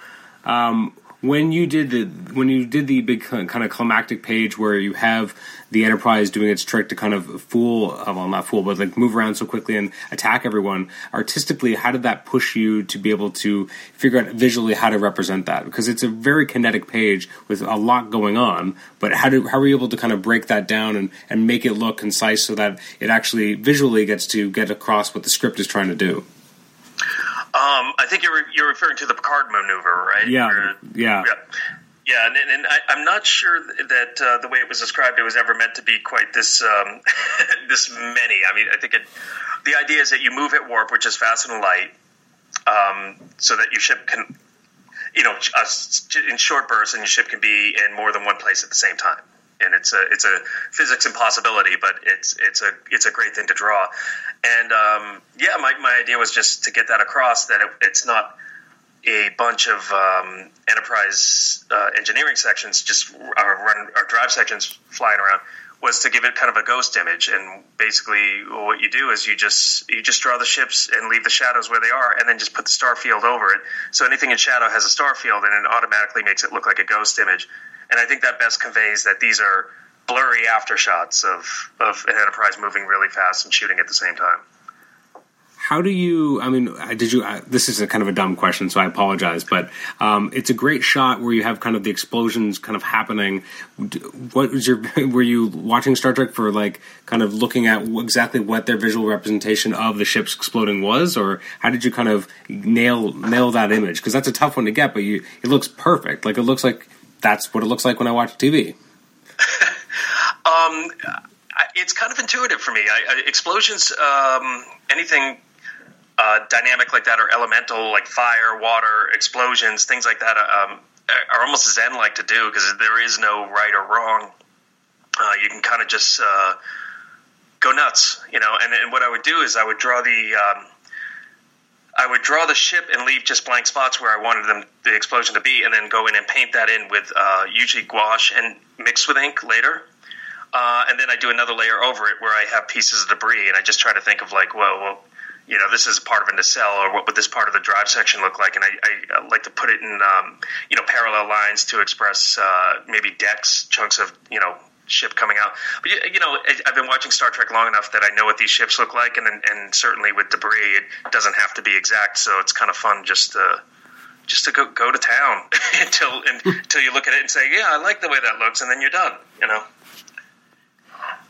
Um, when you did the when you did the big kind of climactic page where you have the Enterprise doing its trick to kind of fool, uh, well, not fool, but like move around so quickly and attack everyone. Artistically, how did that push you to be able to figure out visually how to represent that? Because it's a very kinetic page with a lot going on. But how do how are you able to kind of break that down and and make it look concise so that it actually visually gets to get across what the script is trying to do? Um, I think you're you're referring to the Picard maneuver, right? Yeah, Where, yeah, yeah. Yeah, and, and I, am not sure that uh, the way it was described, it was ever meant to be quite this um, this many. I mean, I think it, the idea is that you move at warp, which is fast and light, um, so that your ship can, you know, in short bursts, and your ship can be in more than one place at the same time and it's a it's a physics impossibility, but it's it's a it's a great thing to draw. And um, yeah, my my idea was just to get that across that it, it's not a bunch of um, enterprise uh, engineering sections just run or drive sections flying around was to give it kind of a ghost image. And basically what you do is you just you just draw the ships and leave the shadows where they are and then just put the star field over it. So anything in shadow has a star field and it automatically makes it look like a ghost image and I think that best conveys that these are blurry aftershots of of an Enterprise moving really fast and shooting at the same time. How do you? I mean, did you? Uh, this is a kind of a dumb question, so I apologize. But um, it's a great shot where you have kind of the explosions kind of happening. What was your? Were you watching Star Trek for like kind of looking at exactly what their visual representation of the ships exploding was, or how did you kind of nail nail that image? Because that's a tough one to get, but you it looks perfect. Like it looks like that's what it looks like when I watch TV. um, it's kind of intuitive for me. I, I, explosions, um, anything uh, dynamic like that, or elemental like fire, water, explosions, things like that, um, are almost zen like to do because there is no right or wrong. Uh, you can kind of just uh, go nuts, you know. And, and, what I would do is I would draw the um, I would draw the ship and leave just blank spots where I wanted them the explosion to be, and then go in and paint that in with uh, usually gouache and mixed with ink later. Uh, and then I do another layer over it where I have pieces of debris, and I just try to think of like, well, well, you know, this is part of a nacelle, or what would this part of the drive section look like? And I, I, like to put it in, um, you know, parallel lines to express uh, maybe decks, chunks of, you know, ship coming out. But you know, I've been watching Star Trek long enough that I know what these ships look like, and and certainly with debris, it doesn't have to be exact. So it's kind of fun just to just to go go to town until until you look at it and say, yeah, I like the way that looks, and then you're done. You know.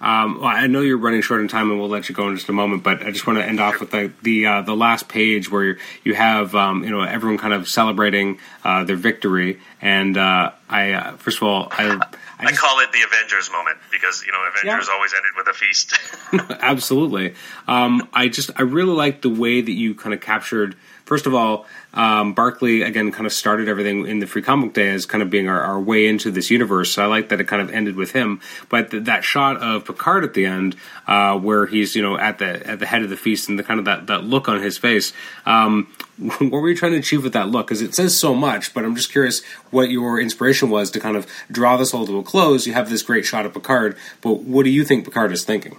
Um, well, I know you're running short on time, and we'll let you go in just a moment. But I just want to end off with the the, uh, the last page where you have um, you know everyone kind of celebrating uh, their victory. And uh, I uh, first of all, I I, just, I, call it the Avengers moment because you know Avengers yeah. always ended with a feast. Absolutely. Um, I just I really like the way that you kind of captured. First of all, um, Barclay again kind of started everything in the Free Comic Day as kind of being our, our, way into this universe. So I like that it kind of ended with him. But th- that shot of Picard at the end, uh, where he's you know at the at the head of the feast and the kind of that, that look on his face. Um, what were you trying to achieve with that look? Because it says so much, but I'm just curious what your inspiration was to kind of draw this all to a close. You have this great shot of Picard, but what do you think Picard is thinking?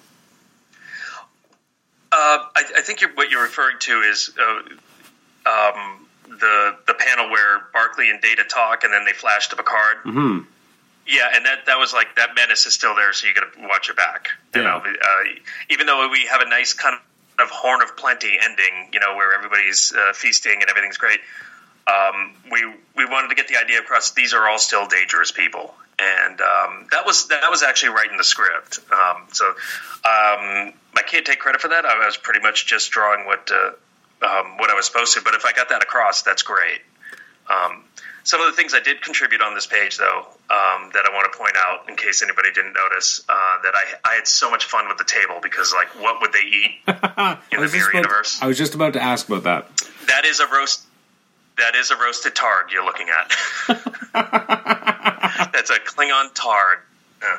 Uh, I, I, think what you're referring to is uh, um, the the panel where Barclay and Data talk, and then they flash to Picard. Mm-hmm. Yeah, and that that was like that menace is still there, so you got to watch your back. You yeah. know, uh, even though we have a nice kind of horn of plenty ending, you know, where everybody's uh, feasting and everything's great. Um, we we wanted to get the idea across. These are all still dangerous people, and um, that was that was actually writing the script. Um, so um, I can't take credit for that. I was pretty much just drawing what uh, um, what I was supposed to. But if I got that across, that's great. Um, some of the things I did contribute on this page, though, um, that I want to point out in case anybody didn't notice, uh, that I, I had so much fun with the table because, like, what would they eat in the Mirror universe? I was just about to ask about that. That is a roast. That is a roasted targ you're looking at. That's a Klingon targ. Yeah,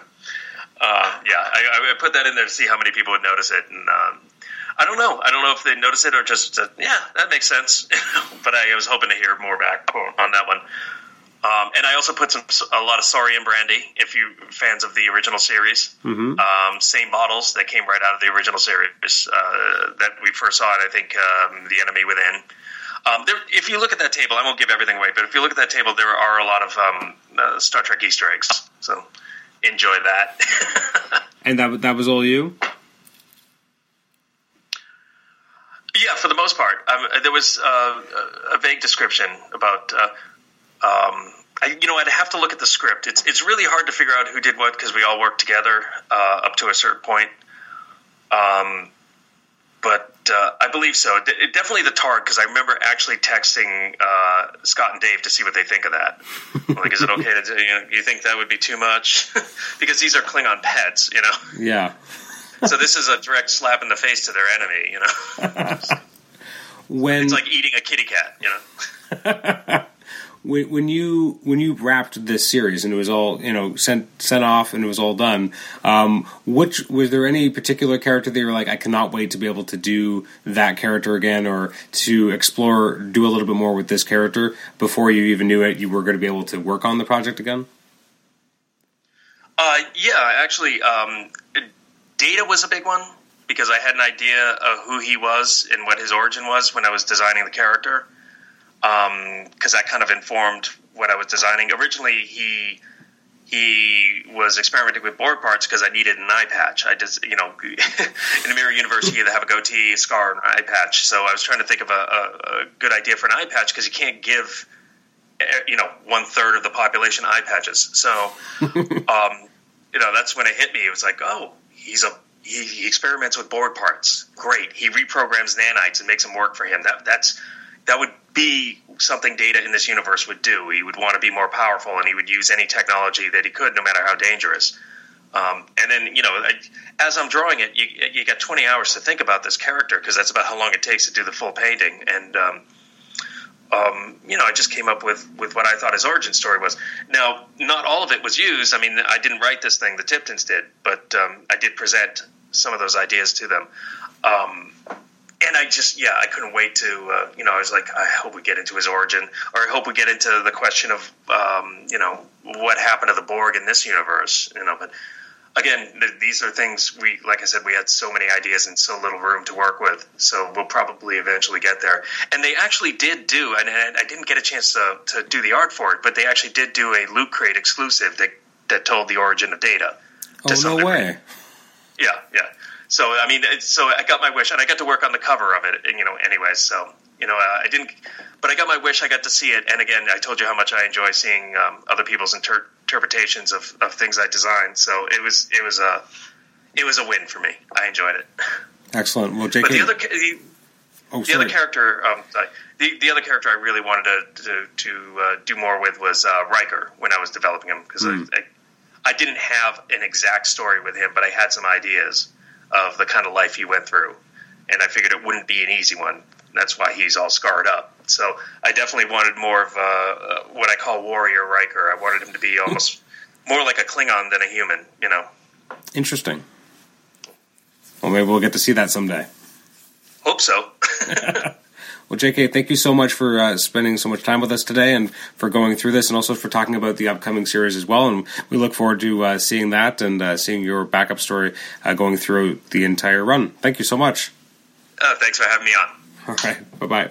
uh, yeah I, I, put that in there to see how many people would notice it, and um, I don't know. I don't know if they noticed it or just said, yeah, that makes sense. but I was hoping to hear more back on that one. Um, and I also put some a lot of Saurian brandy. If you fans of the original series, mm-hmm. um, same bottles that came right out of the original series uh, that we first saw. And I think um, the Enemy Within. Um, there, if you look at that table, I won't give everything away, but if you look at that table, there are a lot of um, uh, Star Trek Easter eggs. So enjoy that. and that that was all you. Yeah, for the most part. Um, there was uh, a vague description about. Uh, um, I, you know, I'd have to look at the script. It's it's really hard to figure out who did what because we all worked together uh, up to a certain point. Um, but uh, I believe so. it, definitely the Targ because I remember actually texting uh, Scott and Dave to see what they think of that. like, is it okay to do? You, know, you think that would be too much? because these are Klingon pets, you know. Yeah so this is a direct slap in the face to their enemy, you know. when it's like eating a kitty cat, you know. when, when you when you wrapped this series and it was all you know sent sent off and it was all done, um, which was there any particular character that you were like, I cannot wait to be able to do that character again, or to explore, do a little bit more with this character before you even knew it, you were going to be able to work on the project again. Uh, yeah, actually, um, Data was a big one because I had an idea of who he was and what his origin was when I was designing the character. Because um, that kind of informed what I was designing. Originally, he he was experimenting with Borg parts because I needed an eye patch. I just, you know, in the Mirror Universe, you either have a goatee, a scar, and an eye patch. So I was trying to think of a, a, a good idea for an eye patch because you can't give, eh, you know, one third of the population eye patches. So, um, you know, that's when it hit me. It was like, oh, he's a he, he experiments with Borg parts. Great. He reprograms nanites and makes them work for him. That that's that would be something data in this universe would do. He would want to be more powerful, and he would use any technology that he could, no matter how dangerous. Um, and then, you know, as I'm drawing it, you, you got 20 hours to think about this character because that's about how long it takes to do the full painting. And, um, um, you know, I just came up with, with what I thought his origin story was. Now, not all of it was used. I mean, I didn't write this thing, the Tiptons did, but um, I did present some of those ideas to them. Um, and I just, yeah, I couldn't wait to, uh, you know, I was like, I hope we get into his origin, or I hope we get into the question of, um, you know, what happened to the Borg in this universe, you know. But again, th- these are things we, like I said, we had so many ideas and so little room to work with, so we'll probably eventually get there. And they actually did do, and, and I didn't get a chance to, to do the art for it, but they actually did do a Loot Crate exclusive that that told the origin of Data. Oh no way! Yeah, yeah. So I mean, so I got my wish, and I got to work on the cover of it, you know. Anyways, so you know, uh, I didn't, but I got my wish. I got to see it, and again, I told you how much I enjoy seeing um, other people's inter- interpretations of, of things I designed. So it was it was a it was a win for me. I enjoyed it. Excellent. Well, Jake, but the other the, oh, the other character, um, the the other character I really wanted to to, to uh, do more with was uh, Riker when I was developing him because mm. I, I, I didn't have an exact story with him, but I had some ideas of the kind of life he went through, and I figured it wouldn't be an easy one. That's why he's all scarred up. So I definitely wanted more of a, what I call warrior Riker. I wanted him to be almost more like a Klingon than a human. You know. Interesting. Well, maybe we'll get to see that someday. Hope so. Well, JK, thank you so much for uh, spending so much time with us today and for going through this and also for talking about the upcoming series as well. And we look forward to uh, seeing that and uh, seeing your backup story uh, going through the entire run. Thank you so much. Uh, thanks for having me on. All right. Bye bye.